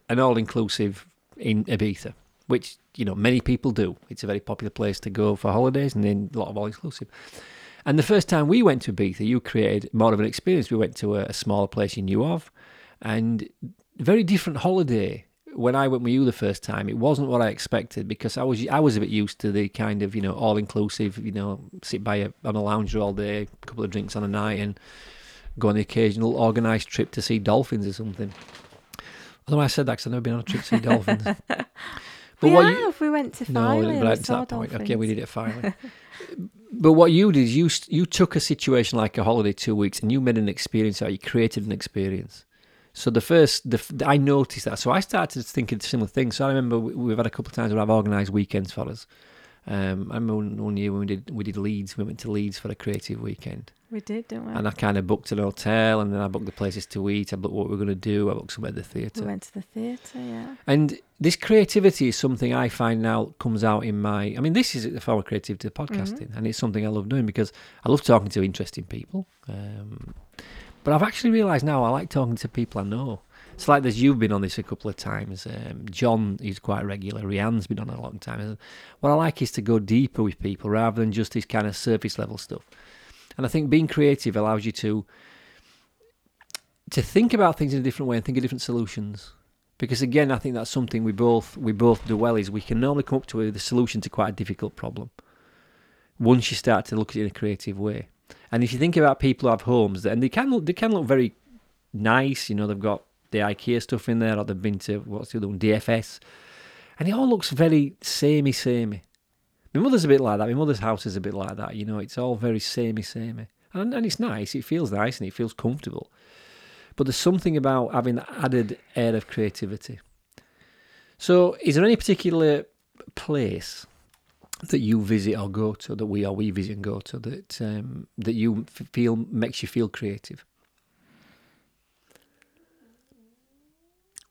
[SPEAKER 1] an all inclusive in Ibiza, which you know many people do. It's a very popular place to go for holidays, and then a lot of all inclusive. And the first time we went to Ibiza, you created more of an experience. We went to a, a smaller place you knew of, and very different holiday. When I went with you the first time, it wasn't what I expected because I was I was a bit used to the kind of you know all inclusive, you know, sit by a, on a lounger all day, a couple of drinks on a night, and go on the occasional organised trip to see dolphins or something. Although I said that because I've never been on a trip to see dolphins.
[SPEAKER 2] But we what have. You, we went to Filey. No, to that point.
[SPEAKER 1] Okay, we did it at Filey. but what you did is you you took a situation like a holiday two weeks and you made an experience out. You created an experience. So the first, the, I noticed that. So I started thinking similar things. So I remember we've had a couple of times where I've organised weekends for us. Um, I remember one year when we did we did Leeds. We went to Leeds for a creative weekend.
[SPEAKER 2] We did, didn't we?
[SPEAKER 1] And I kind of booked an hotel, and then I booked the places to eat. I booked what we are going to do. I booked somewhere at the theatre.
[SPEAKER 2] We went to the theatre, yeah.
[SPEAKER 1] And this creativity is something I find now comes out in my. I mean, this is a form of creativity, podcasting, mm-hmm. and it's something I love doing because I love talking to interesting people. Um, but I've actually realised now I like talking to people I know. It's like there's you've been on this a couple of times. Um, John is quite regular. Rianne's been on a long time. What I like is to go deeper with people rather than just this kind of surface level stuff. And I think being creative allows you to to think about things in a different way and think of different solutions. Because again, I think that's something we both we both do well is we can normally come up to the solution to quite a difficult problem. Once you start to look at it in a creative way. And if you think about people who have homes, and they can look, they can look very nice, you know, they've got the IKEA stuff in there, or they've been to what's the other one, DFS, and it all looks very samey, samey. My mother's a bit like that. My mother's house is a bit like that. You know, it's all very samey, samey. And, and it's nice. It feels nice and it feels comfortable. But there's something about having that added air of creativity. So, is there any particular place that you visit or go to that we or we visit and go to that um, that you feel makes you feel creative?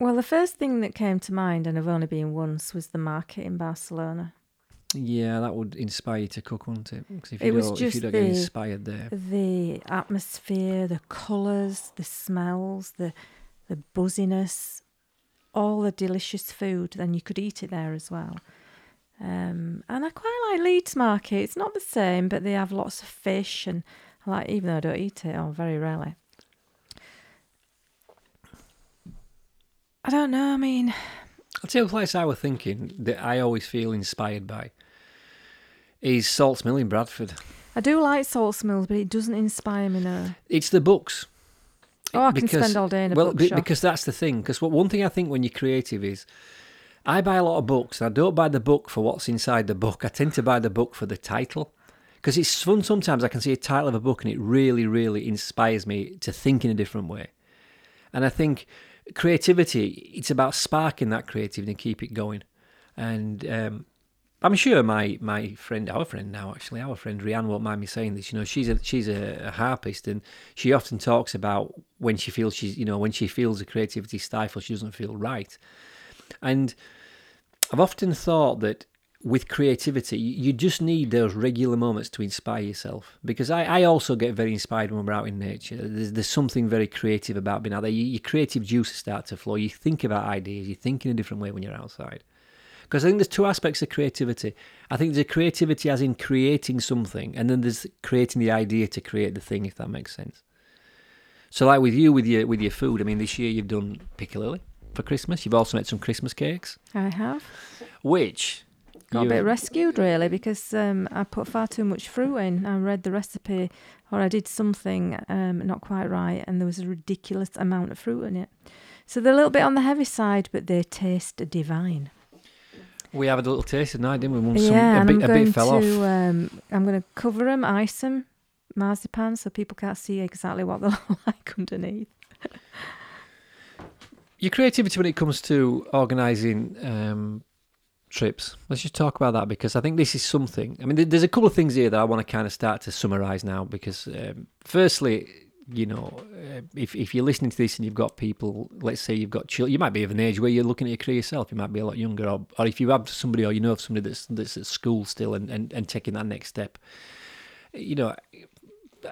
[SPEAKER 2] Well, the first thing that came to mind, and I've only been once, was the market in Barcelona.
[SPEAKER 1] Yeah, that would inspire you to cook, wouldn't it? Because if you it don't, was just if you don't the, get inspired there,
[SPEAKER 2] the atmosphere, the colours, the smells, the the buzziness, all the delicious food. Then you could eat it there as well. Um, and I quite like Leeds Market. It's not the same, but they have lots of fish, and I like even though I don't eat it or very rarely. I don't know. I mean,
[SPEAKER 1] I'll tell you a place I was thinking that I always feel inspired by is Salts Mill in Bradford.
[SPEAKER 2] I do like Salts Mills, but it doesn't inspire me now.
[SPEAKER 1] It's the books.
[SPEAKER 2] Oh, I can spend all day in a well, bookshop.
[SPEAKER 1] because that's the thing. Because what one thing I think when you're creative is, I buy a lot of books. and I don't buy the book for what's inside the book. I tend to buy the book for the title, because it's fun sometimes i can see a title of a book and it really really inspires me to think in a different way and i think creativity it's about sparking that creativity and keep it going and um, I'm sure my my friend, our friend now actually, our friend Rianne won't mind me saying this. You know, she's a she's a, a, harpist, and she often talks about when she feels she's you know when she feels the creativity stifled, she doesn't feel right. And I've often thought that with creativity, you just need those regular moments to inspire yourself. Because I, I also get very inspired when we're out in nature. There's, there's something very creative about being out there. Your creative juices start to flow. You think about ideas. You think in a different way when you're outside. Because I think there's two aspects of creativity. I think there's creativity as in creating something, and then there's creating the idea to create the thing, if that makes sense. So, like with you, with your with your food, I mean, this year you've done piccalilli for Christmas. You've also made some Christmas cakes.
[SPEAKER 2] I have.
[SPEAKER 1] Which
[SPEAKER 2] got you... a bit rescued really because um, I put far too much fruit in. I read the recipe, or I did something um, not quite right, and there was a ridiculous amount of fruit in it. So they're a little bit on the heavy side, but they taste divine.
[SPEAKER 1] We have a little taste tonight, didn't we?
[SPEAKER 2] Once yeah, some, and bit, I'm going fell to. Um, I'm going to cover them, ice them, marzipan, so people can't see exactly what they look like underneath.
[SPEAKER 1] Your creativity when it comes to organising um, trips. Let's just talk about that because I think this is something. I mean, there's a couple of things here that I want to kind of start to summarise now. Because, um, firstly, you know, uh, if if you're listening to this and you've got people, let's say you've got children, you might be of an age where you're looking at your career yourself. You might be a lot younger, or, or if you have somebody or you know of somebody that's that's at school still and, and, and taking that next step. You know,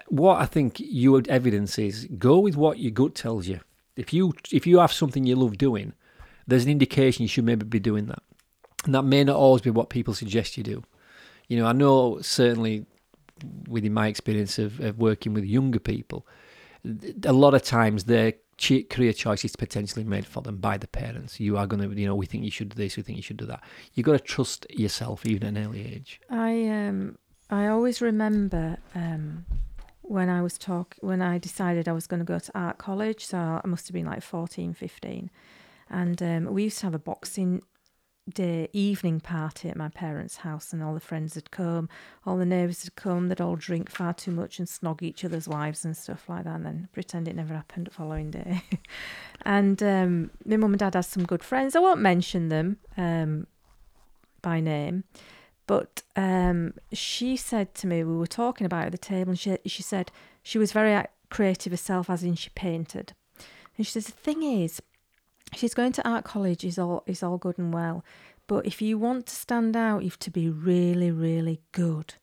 [SPEAKER 1] what I think your evidence is go with what your gut tells you. If you if you have something you love doing, there's an indication you should maybe be doing that, and that may not always be what people suggest you do. You know, I know certainly within my experience of, of working with younger people a lot of times their career choice is potentially made for them by the parents. You are going to, you know, we think you should do this, we think you should do that. You've got to trust yourself even at an early age.
[SPEAKER 2] I um I always remember um when I was talk when I decided I was going to go to art college, so I must have been like 14, 15. And um, we used to have a boxing day evening party at my parents' house, and all the friends had come, all the neighbours had come. They'd all drink far too much and snog each other's wives and stuff like that, and then pretend it never happened the following day. and um, my mum and dad had some good friends. I won't mention them um, by name, but um, she said to me, we were talking about at the table, and she she said she was very creative herself, as in she painted. And she says the thing is she's going to art college is all is all good and well, but if you want to stand out, you have to be really, really good.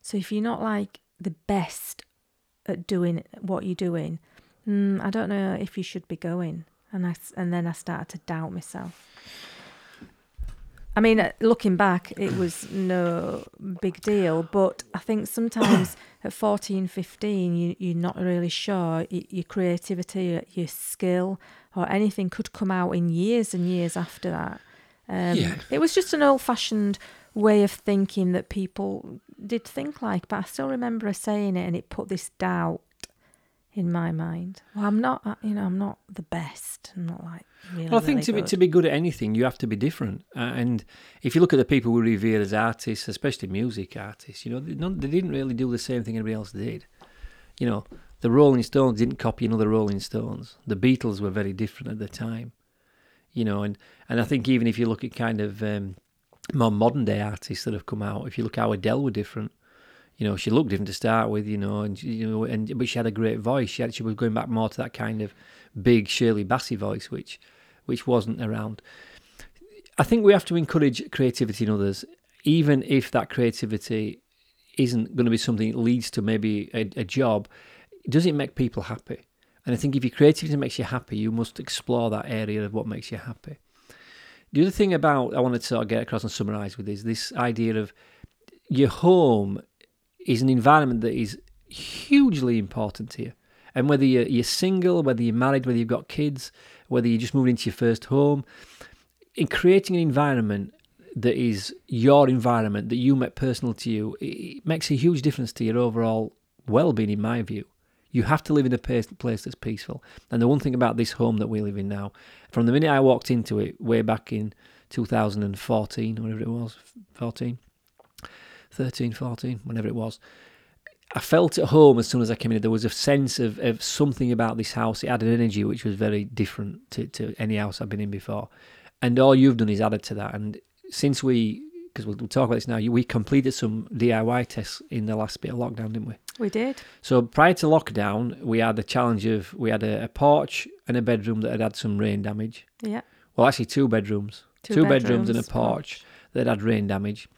[SPEAKER 2] So if you're not like the best at doing what you're doing, mm, I don't know if you should be going. And I and then I started to doubt myself. I mean, uh, looking back, it was no big deal, but I think sometimes at 14, 15, you, you're not really sure. Your creativity, your skill, or anything could come out in years and years after that. Um, yeah. It was just an old fashioned way of thinking that people did think like, but I still remember her saying it and it put this doubt in my mind. Well, I'm not, uh, you know, I'm not the best. I'm not like really.
[SPEAKER 1] Well, I think
[SPEAKER 2] really
[SPEAKER 1] to
[SPEAKER 2] good.
[SPEAKER 1] be to be good at anything, you have to be different. Uh, and if you look at the people we revere as artists, especially music artists, you know, they, they didn't really do the same thing anybody else did. You know, the Rolling Stones didn't copy another Rolling Stones. The Beatles were very different at the time. You know, and, and I think even if you look at kind of um, more modern day artists that have come out, if you look how Adele were different, you know, she looked different to start with, you know, and you know, and but she had a great voice. She actually was going back more to that kind of big Shirley Bassey voice, which which wasn't around. I think we have to encourage creativity in others, even if that creativity isn't going to be something that leads to maybe a, a job. Does it make people happy? And I think if your creativity makes you happy, you must explore that area of what makes you happy. The other thing about I wanted to sort of get across and summarise with is this idea of your home is an environment that is hugely important to you. And whether you're, you're single, whether you're married, whether you've got kids, whether you just moved into your first home, in creating an environment that is your environment that you make personal to you, it makes a huge difference to your overall well-being, in my view. You have to live in a place that's peaceful. And the one thing about this home that we live in now, from the minute I walked into it, way back in 2014, whatever it was, 14, 13, 14, whenever it was. I felt at home as soon as I came in. There was a sense of, of something about this house. It had an energy which was very different to, to any house I've been in before. And all you've done is added to that. And since we, because we'll, we'll talk about this now, we completed some DIY tests in the last bit of lockdown, didn't we?
[SPEAKER 2] We did.
[SPEAKER 1] So prior to lockdown, we had the challenge of we had a, a porch and a bedroom that had had some rain damage.
[SPEAKER 2] Yeah.
[SPEAKER 1] Well, actually, two bedrooms,
[SPEAKER 2] Two
[SPEAKER 1] two, bedrooms, and a
[SPEAKER 2] bedrooms,
[SPEAKER 1] porch that had rain damage,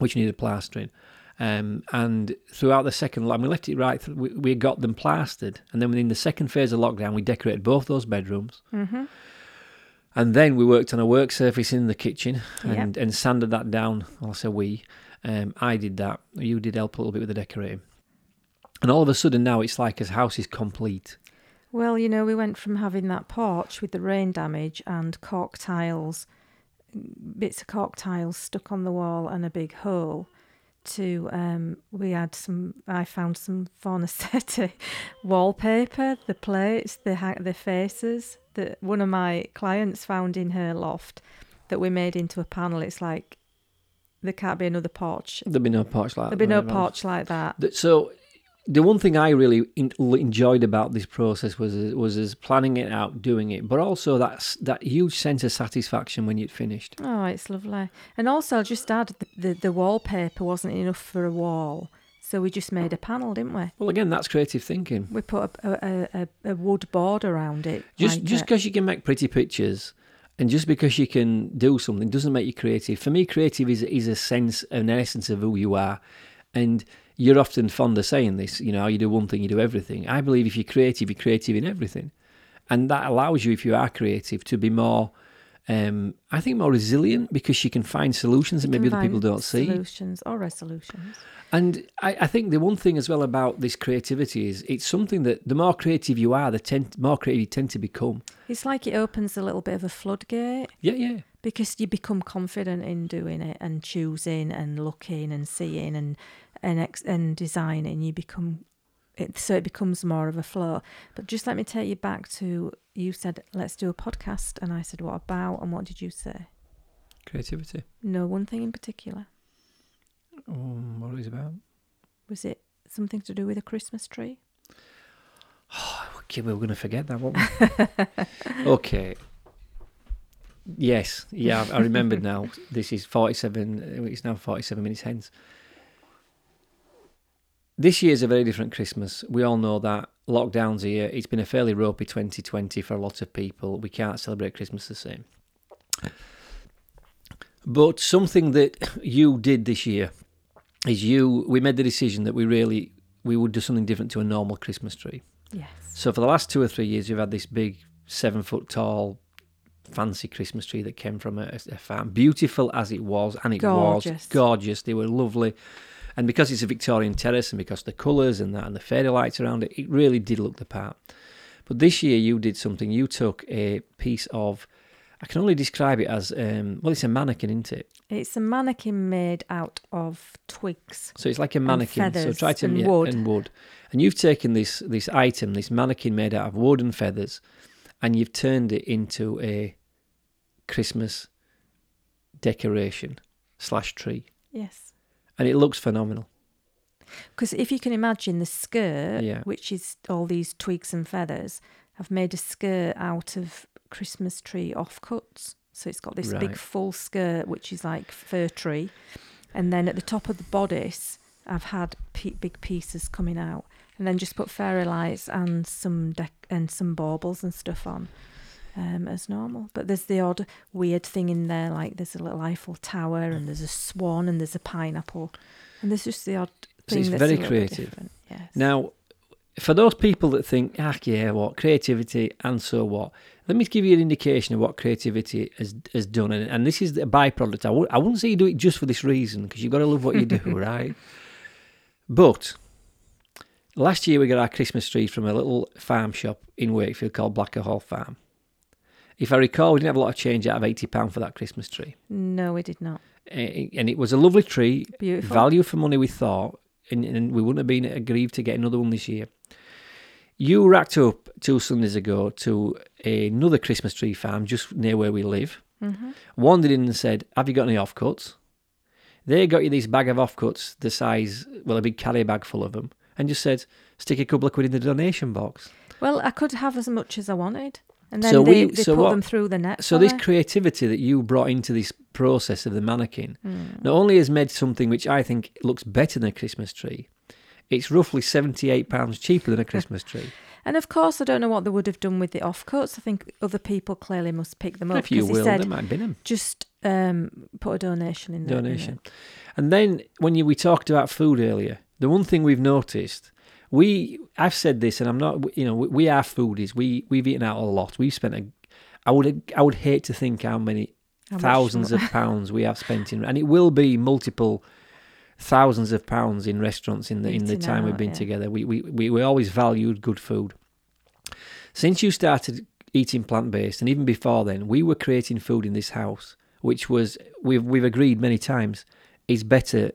[SPEAKER 1] which needed plastering. Um, and throughout the second, mean, we left it right. We, we got them plastered, and then within the second phase of lockdown, we decorated both those bedrooms.
[SPEAKER 2] Mm-hmm.
[SPEAKER 1] And then we worked on a work surface in the kitchen
[SPEAKER 2] Yep.
[SPEAKER 1] and, and sanded that down. Well, I say we. Um, I did that. You did help a little bit with the decorating. And all of a sudden now it's like his house is complete.
[SPEAKER 2] Well, you know, we went from having that porch with the rain damage and cork tiles, bits of cork tiles stuck on the wall and a big hole, to um, we had some. I found some Fornasetti wallpaper, the plates, the ha- the faces that one of my clients found in her loft that we made into a panel. It's like there can't be another porch.
[SPEAKER 1] There'd be no porch like
[SPEAKER 2] There'd be no porch like that.
[SPEAKER 1] So the one thing I really in, enjoyed about this process was was as planning it out, doing it, but also that that huge sense of satisfaction when you'd finished.
[SPEAKER 2] Oh, it's lovely. And also, I'll just add the, the, the wallpaper wasn't enough for a wall. So we just made a panel, didn't we?
[SPEAKER 1] Well, again, that's creative thinking.
[SPEAKER 2] We put a, a, a, a wood board around it.
[SPEAKER 1] Just
[SPEAKER 2] like
[SPEAKER 1] just because you can make pretty pictures, and just because you can do something doesn't make you creative. For me, creative is is a sense, an essence of who you are, and you're often fond of saying this. You know, you do one thing, you do everything. I believe if you're creative, you're creative in everything, and that allows you, if you are creative, to be more. Um, I think more resilient because she can find solutions that maybe other people don't see.
[SPEAKER 2] Solutions or resolutions.
[SPEAKER 1] And I, I think the one thing as well about this creativity is it's something that the more creative you are, the tend, more creative you tend to become.
[SPEAKER 2] It's like it opens a little bit of a floodgate
[SPEAKER 1] Yeah, yeah.
[SPEAKER 2] because you become confident in doing it and choosing and looking and seeing and and ex- and designing. You become it, so it becomes more of a flow. But just let me take you back to you said let's do a podcast, and I said what about, and what did you say?
[SPEAKER 1] Creativity.
[SPEAKER 2] No one thing in particular.
[SPEAKER 1] Um, what is it about?
[SPEAKER 2] Was it something to do with a Christmas tree?
[SPEAKER 1] Okay, we were going to forget that, weren't okay. Yes, yeah, I I remembered now. This is 47, it's now 47 minutes hence. This year's a very different Christmas. We all know that. Lockdown's here. It's been a fairly ropey 2020 for a lot of people. We can't celebrate Christmas the same. But something that you did this year is you, we made the decision that we really, we would do something different to a normal Christmas tree.
[SPEAKER 2] Yes.
[SPEAKER 1] So for the last two or three years, we've had this big seven foot tall fancy Christmas tree that came from a, a farm. Beautiful as it was, and it
[SPEAKER 2] Gorgeous.
[SPEAKER 1] was gorgeous. They were lovely. And because it's a Victorian terrace and because the colours and that and the fairy lights around it, it really did look the part. But this year you did something. You took a piece of, I can only describe it as, um, well, it's a mannequin, isn't it?
[SPEAKER 2] It's a mannequin made out of twigs.
[SPEAKER 1] So it's like a mannequin. so try to
[SPEAKER 2] and
[SPEAKER 1] yeah,
[SPEAKER 2] wood.
[SPEAKER 1] and wood. And you've taken this this item, this mannequin made out of wood and feathers, and you've turned it into a Christmas decoration slash tree,
[SPEAKER 2] Yes.
[SPEAKER 1] And it looks phenomenal.
[SPEAKER 2] Because if you can imagine the skirt,
[SPEAKER 1] Yeah.
[SPEAKER 2] which is all these twigs and feathers, I've made a skirt out of Christmas tree offcuts. So it's got this big full skirt, which is like fir tree. And then at the top of the bodice, I've had pe- big pieces coming out. And then just put fairy lights and some dec- and some baubles and stuff on um, as normal. But there's the odd weird thing in there, like there's a little Eiffel Tower and there's a swan and there's a pineapple. And there's just the odd
[SPEAKER 1] So it's very
[SPEAKER 2] a little bit
[SPEAKER 1] creative.
[SPEAKER 2] Yes.
[SPEAKER 1] Now, for those people that think, ah, yeah, what creativity and so what, let me give you an indication of what creativity has has done, and, and this is a byproduct. I w- I wouldn't say you do it just for this reason because you've got to love what you do, right? But last year we got our Christmas tree from a little farm shop in Wakefield called Blacker Hall Farm. If I recall, we didn't have a lot of change out of eighty pound for that Christmas tree,
[SPEAKER 2] No, we did not.
[SPEAKER 1] And it was a lovely tree,
[SPEAKER 2] Beautiful.
[SPEAKER 1] value for money we thought, and, and we wouldn't have been aggrieved to get another one this year. You racked up two Sundays ago to another Christmas tree farm just near where we live.
[SPEAKER 2] hmm
[SPEAKER 1] Wandered in and said, "Have you got any offcuts?" They got you this bag of offcuts, the size, well, a big carrier bag full of them, and just said, stick a couple of quid in the donation box.
[SPEAKER 2] Well, I could have as much as I wanted. And then
[SPEAKER 1] So
[SPEAKER 2] they,
[SPEAKER 1] we-
[SPEAKER 2] they
[SPEAKER 1] so
[SPEAKER 2] put
[SPEAKER 1] what-
[SPEAKER 2] them through the net.
[SPEAKER 1] So this
[SPEAKER 2] me.
[SPEAKER 1] creativity that you brought into this process of the mannequin
[SPEAKER 2] Hmm.
[SPEAKER 1] not only has made something which I think looks better than a Christmas tree, it's roughly seventy-eight pounds cheaper than a Christmas tree.
[SPEAKER 2] And of course, I don't know what they would have done with the offcuts. I think other people clearly must pick them up
[SPEAKER 1] if you will, they
[SPEAKER 2] said
[SPEAKER 1] might bin them.
[SPEAKER 2] just um, put a donation in there.
[SPEAKER 1] donation. And then when you, we talked about food earlier, the one thing we've noticed, we I've said this, and I'm not, you know, we, we are foodies. We we've eaten out a lot. We've spent a, I would I would hate to think how many
[SPEAKER 2] How
[SPEAKER 1] thousands of pounds we have spent in, and it will be multiple thousands of pounds in restaurants in the in the time we've been
[SPEAKER 2] yeah.
[SPEAKER 1] together. We, we we we always valued good food. Since you started eating plant based, and even before then, we were creating food in this house, which was we've we've agreed many times is better.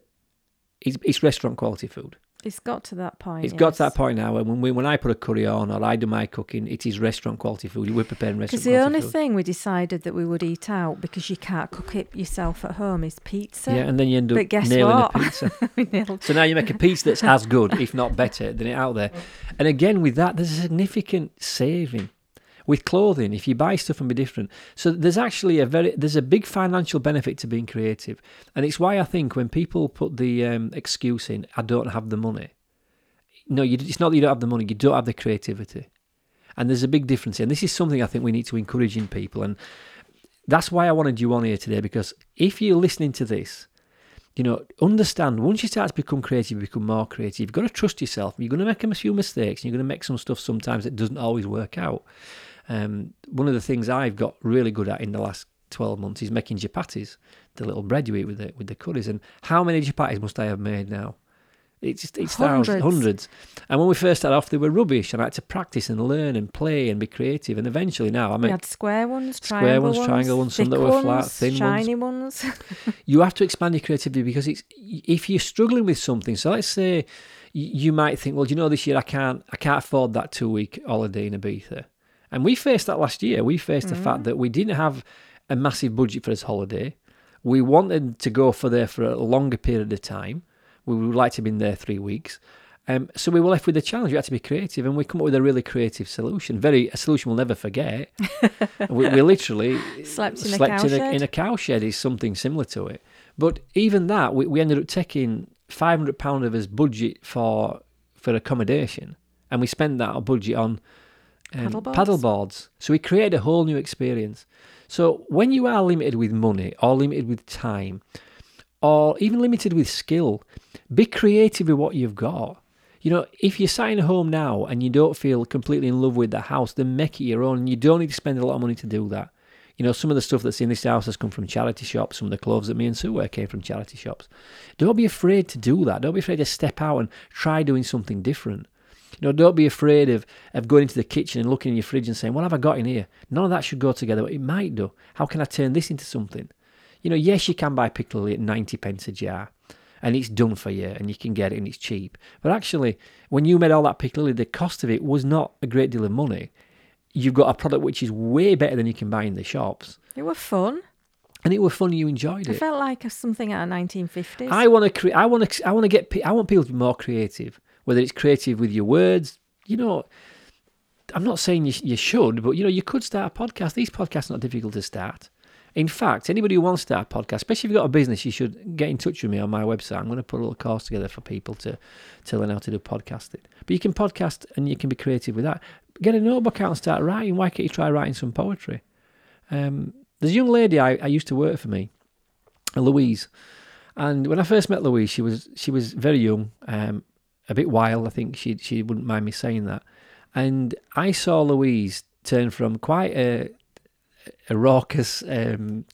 [SPEAKER 1] It's, it's restaurant quality food.
[SPEAKER 2] It's got to that point.
[SPEAKER 1] It's got to that point now, and when we, when I put a curry on or I do my cooking, it is restaurant quality food. We're preparing restaurant
[SPEAKER 2] Because the only
[SPEAKER 1] food.
[SPEAKER 2] thing we decided that we would eat out because you can't cook it yourself at home is pizza.
[SPEAKER 1] yeah, and then you end up
[SPEAKER 2] But guess
[SPEAKER 1] nailing
[SPEAKER 2] what?
[SPEAKER 1] a pizza. So now you make a pizza that's as good, if not better, than it out there. And again, with that, there's a significant saving. With clothing, if you buy stuff and be different, so there's actually a very there's a big financial benefit to being creative, and it's why I think when people put the um, excuse in, "I don't have the money," no, you, it's not that you don't have the money, you don't have the creativity, and there's a big difference. here. And this is something I think we need to encourage in people, and that's why I wanted you on here today because if you're listening to this you know, understand once you start to become creative, you become more creative. You've got to trust yourself. You're going to make a few mistakes. You're going to make some stuff sometimes that doesn't always work out. Um, one of the things I've got really good at in the last 12 months is making chapatis, the little bread you eat with the, with the curries. And how many chapatis must I have made now? It's just it's thousands,
[SPEAKER 2] Hundreds.
[SPEAKER 1] hundreds. And when we first started off, they were rubbish, and I had to practice and learn and play and be creative. And eventually, now I make
[SPEAKER 2] had square ones,
[SPEAKER 1] Square
[SPEAKER 2] triangle
[SPEAKER 1] ones, triangle ones, some that were flat,
[SPEAKER 2] ones,
[SPEAKER 1] thin ones.
[SPEAKER 2] shiny ones.
[SPEAKER 1] you have to expand your creativity because it's if you're struggling with something. So let's say you might think, well, do you know, this year I can't I can't afford that two week holiday in Ibiza, and we faced that last year. We faced the fact that we didn't have a massive budget for this holiday. We wanted to go for there for a longer period of time. We would like to have been there three weeks. Um, so we were left with a challenge. We had to be creative, and we come up with a really creative solution. Very a solution we'll never forget. we, we literally
[SPEAKER 2] Slept in a
[SPEAKER 1] slept
[SPEAKER 2] cow
[SPEAKER 1] in a, in a cow shed is something similar to it. But even that, we, we ended up taking five hundred pound of his budget for for accommodation, and we spent that budget on um,
[SPEAKER 2] Paddleboards?
[SPEAKER 1] So we created a whole new experience. So when you are limited with money or limited with time, or even limited with skill, be creative with what you've got. You know, if you're sat in home now and you don't feel completely in love with the house, then make it your own. You don't need to spend a lot of money to do that. You know, some of the stuff that's in this house has come from charity shops. Some of the clothes that me and Sue wear came from charity shops. Don't be afraid to do that. Don't be afraid to step out and try doing something different. You know, don't be afraid of, of going into the kitchen and looking in your fridge and saying, What have I got in here? None of that should go together, but it might do. How can I turn this into something? You know, yes, you can buy piccolo at 90 pence a jar and it's done for you and you can get it and it's cheap. But actually, when you made all that piccolo, the cost of it was not a great deal of money. You've got a product which is way better than you can buy in the shops.
[SPEAKER 2] It were fun.
[SPEAKER 1] And it was fun, you enjoyed it.
[SPEAKER 2] I
[SPEAKER 1] it.
[SPEAKER 2] felt like something out of 1950s.
[SPEAKER 1] I want to create. I want to. I want to get. I want people to be more creative. Whether it's creative with your words, you know. I'm not saying you, you should, but you know you could start a podcast. These podcasts are not difficult to start. In fact, anybody who wants to start a podcast, especially if you've got a business, you should get in touch with me on my website. I'm going to put a little course together for people to to learn how to do podcasting. But you can podcast and you can be creative with that. Get a notebook out and start writing. Why can't you try writing some poetry? Um, there's a young lady I, I used to work for me, Louise, and when I first met Louise, she was she was very young, um, a bit wild. I think she she wouldn't mind me saying that. And I saw Louise turn from quite a a raucous um,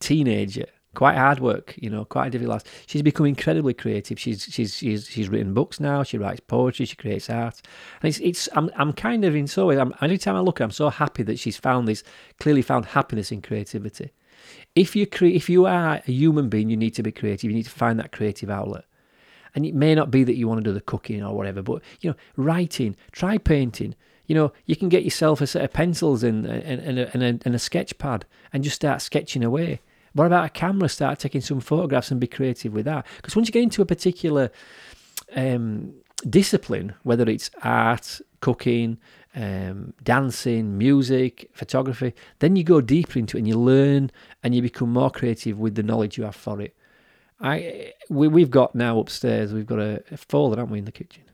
[SPEAKER 1] teenager, quite hard work, you know, quite a difficult lass. She's become incredibly creative. She's she's she's she's written books now. She writes poetry. She creates art, and it's it's. I'm I'm kind of in so ways. I'm, every time I look, I'm so happy that she's found this clearly found happiness in creativity. If you cre- if you are a human being, you need to be creative. You need to find that creative outlet. And it may not be that you want to do the cooking or whatever, but you know, writing, try painting. You know, you can get yourself a set of pencils and and, and, a, and, a, and a sketch pad and just start sketching away. What about a camera? Start taking some photographs and be creative with that. Because once you get into a particular um, discipline, whether it's art, cooking, um, dancing, music, photography, then you go deeper into it and you learn and you become more creative with the knowledge you have for it. I we, we've got now upstairs we've got a, a folder, haven't we, in the kitchen,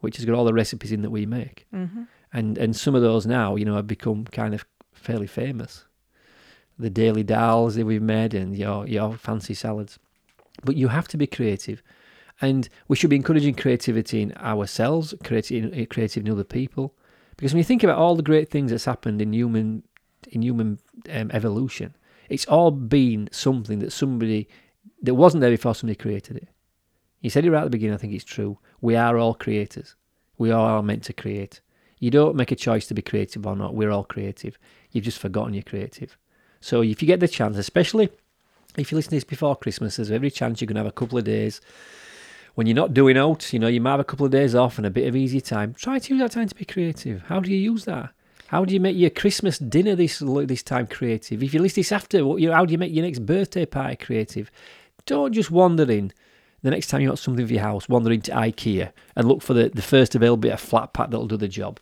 [SPEAKER 1] which has got all the recipes in that we make,
[SPEAKER 2] Mm-hmm.
[SPEAKER 1] and and some of those now, you know, have become kind of fairly famous. The daily dals that we've made and your your fancy salads, but you have to be creative, and we should be encouraging creativity in ourselves, creative creative in other people, because when you think about all the great things that's happened in human in human um, evolution, it's all been something that somebody that wasn't there before somebody created it. You said it right at the beginning. I think it's true. We are all creators. We are all meant to create. You don't make a choice to be creative or not. We're all creative. You've just forgotten you're creative. So if you get the chance, especially if you listen to this before Christmas, there's every chance you're going to have a couple of days when you're not doing out. You know, you might have a couple of days off and a bit of easy time. Try to use that time to be creative. How do you use that? How do you make your Christmas dinner this this time creative? If you list this after, what you how do you make your next birthday party creative? Don't just wander in. The next time you want something for your house, wander into IKEA and look for the, the first available bit of flat pack that'll do the job.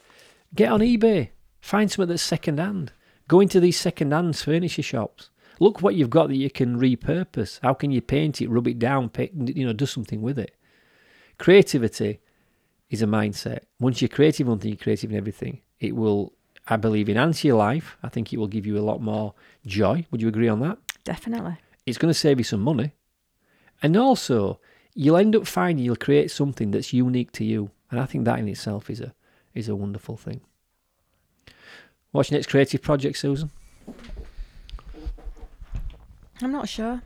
[SPEAKER 1] Get on eBay. Find something that's second hand. Go into these second hand furniture shops. Look what you've got that you can repurpose. How can you paint it, rub it down, paint, you know, do something with it? Creativity is a mindset. Once you're creative on thing, you're creative in everything. It will, I believe, enhance your life. I think it will give you a lot more joy. Would you agree on that?
[SPEAKER 2] Definitely.
[SPEAKER 1] It's going to save you some money. And also, you'll end up finding you'll create something that's unique to you. And I think that in itself is a is a wonderful thing. What's your next creative project, Susan?
[SPEAKER 2] I'm not sure.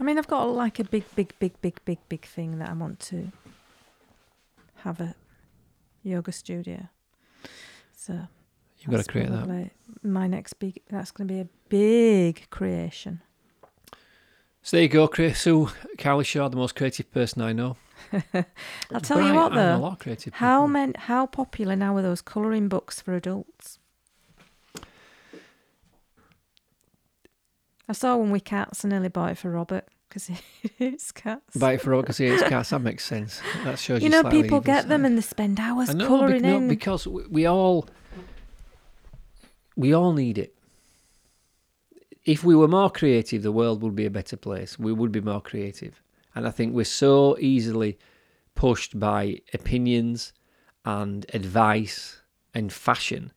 [SPEAKER 2] I mean, I've got like a big, big, big, big, big, big thing that I want to have a yoga studio. So
[SPEAKER 1] You've got to create that.
[SPEAKER 2] My next big. That's going to be a big creation.
[SPEAKER 1] So there you go, Chris. So, Sue Cowlishaw, the most creative person I know.
[SPEAKER 2] I'll tell you
[SPEAKER 1] Right,
[SPEAKER 2] what
[SPEAKER 1] I
[SPEAKER 2] though.
[SPEAKER 1] lot of creative
[SPEAKER 2] How men, How popular now are those colouring books for adults? I saw one with cats and nearly bought it for Robert because he hates cats.
[SPEAKER 1] Buy it for Robert because it's cats. That makes sense. That shows you.
[SPEAKER 2] you know, people get them and they spend hours colouring in.
[SPEAKER 1] because we all we all need it. If we were more creative, the world would be a better place. We would be more creative, and I think we're so easily pushed by opinions and advice and fashion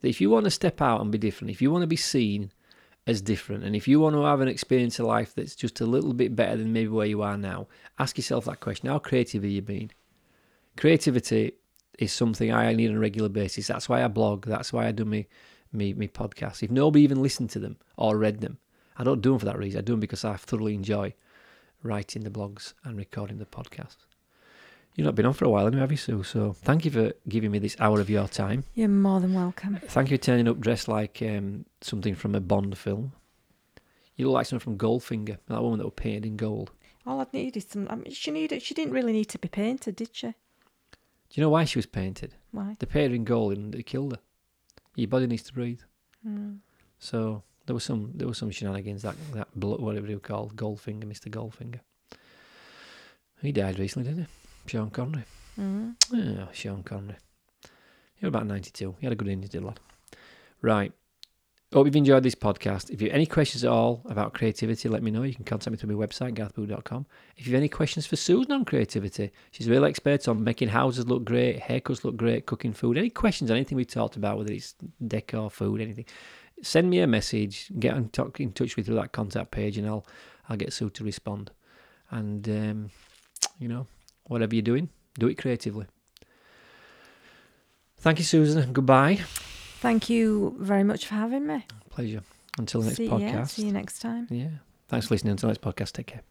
[SPEAKER 1] that if you want to step out and be different, if you want to be seen as different, and if you want to have an experience of life that's just a little bit better than maybe where you are now, ask yourself that question: How creative have you been? Creativity is something I need on a regular basis. That's why I blog. That's why I do me me me podcasts. If nobody even listened to them or read them, I don't do them for that reason. I do them because I thoroughly enjoy writing the blogs and recording the podcasts. You've not been on for a while, anyway, have you, Sue? So thank you for giving me this hour of your time.
[SPEAKER 2] You're more than welcome.
[SPEAKER 1] Thank you for turning up dressed like um, something from a Bond film. You look like something from Goldfinger, that woman that was painted in gold.
[SPEAKER 2] All I need is some. I mean, she needed. She didn't really need to be painted, did she?
[SPEAKER 1] Do you know why she was painted?
[SPEAKER 2] Why?
[SPEAKER 1] They painted her in gold and they killed her. Your body needs to breathe.
[SPEAKER 2] Mm.
[SPEAKER 1] So there was some there was some shenanigans that that whatever you called Goldfinger, Mister Goldfinger. He died recently, didn't he? Sean Connery.
[SPEAKER 2] Mm.
[SPEAKER 1] Yeah, Sean Connery. He was about ninety two. He had a good innings, did lad. Right. Hope you've enjoyed this podcast. If you have any questions at all about creativity, let me know. You can contact me through my website, garthboo.com. If you have any questions for Susan on creativity, she's a real expert on making houses look great, haircuts look great, cooking food. Any questions, on anything we talked about, whether it's decor, food, anything, send me a message. Get in, talk, in touch with through that contact page, and I'll I'll get Sue to respond. And um, you know, whatever you're doing, do it creatively. Thank you, Susan. Goodbye.
[SPEAKER 2] Thank you very much for having me.
[SPEAKER 1] Pleasure. Until the next
[SPEAKER 2] see,
[SPEAKER 1] podcast.
[SPEAKER 2] Yeah, see you next time.
[SPEAKER 1] Yeah. Thanks for listening. Until the next podcast. Take care.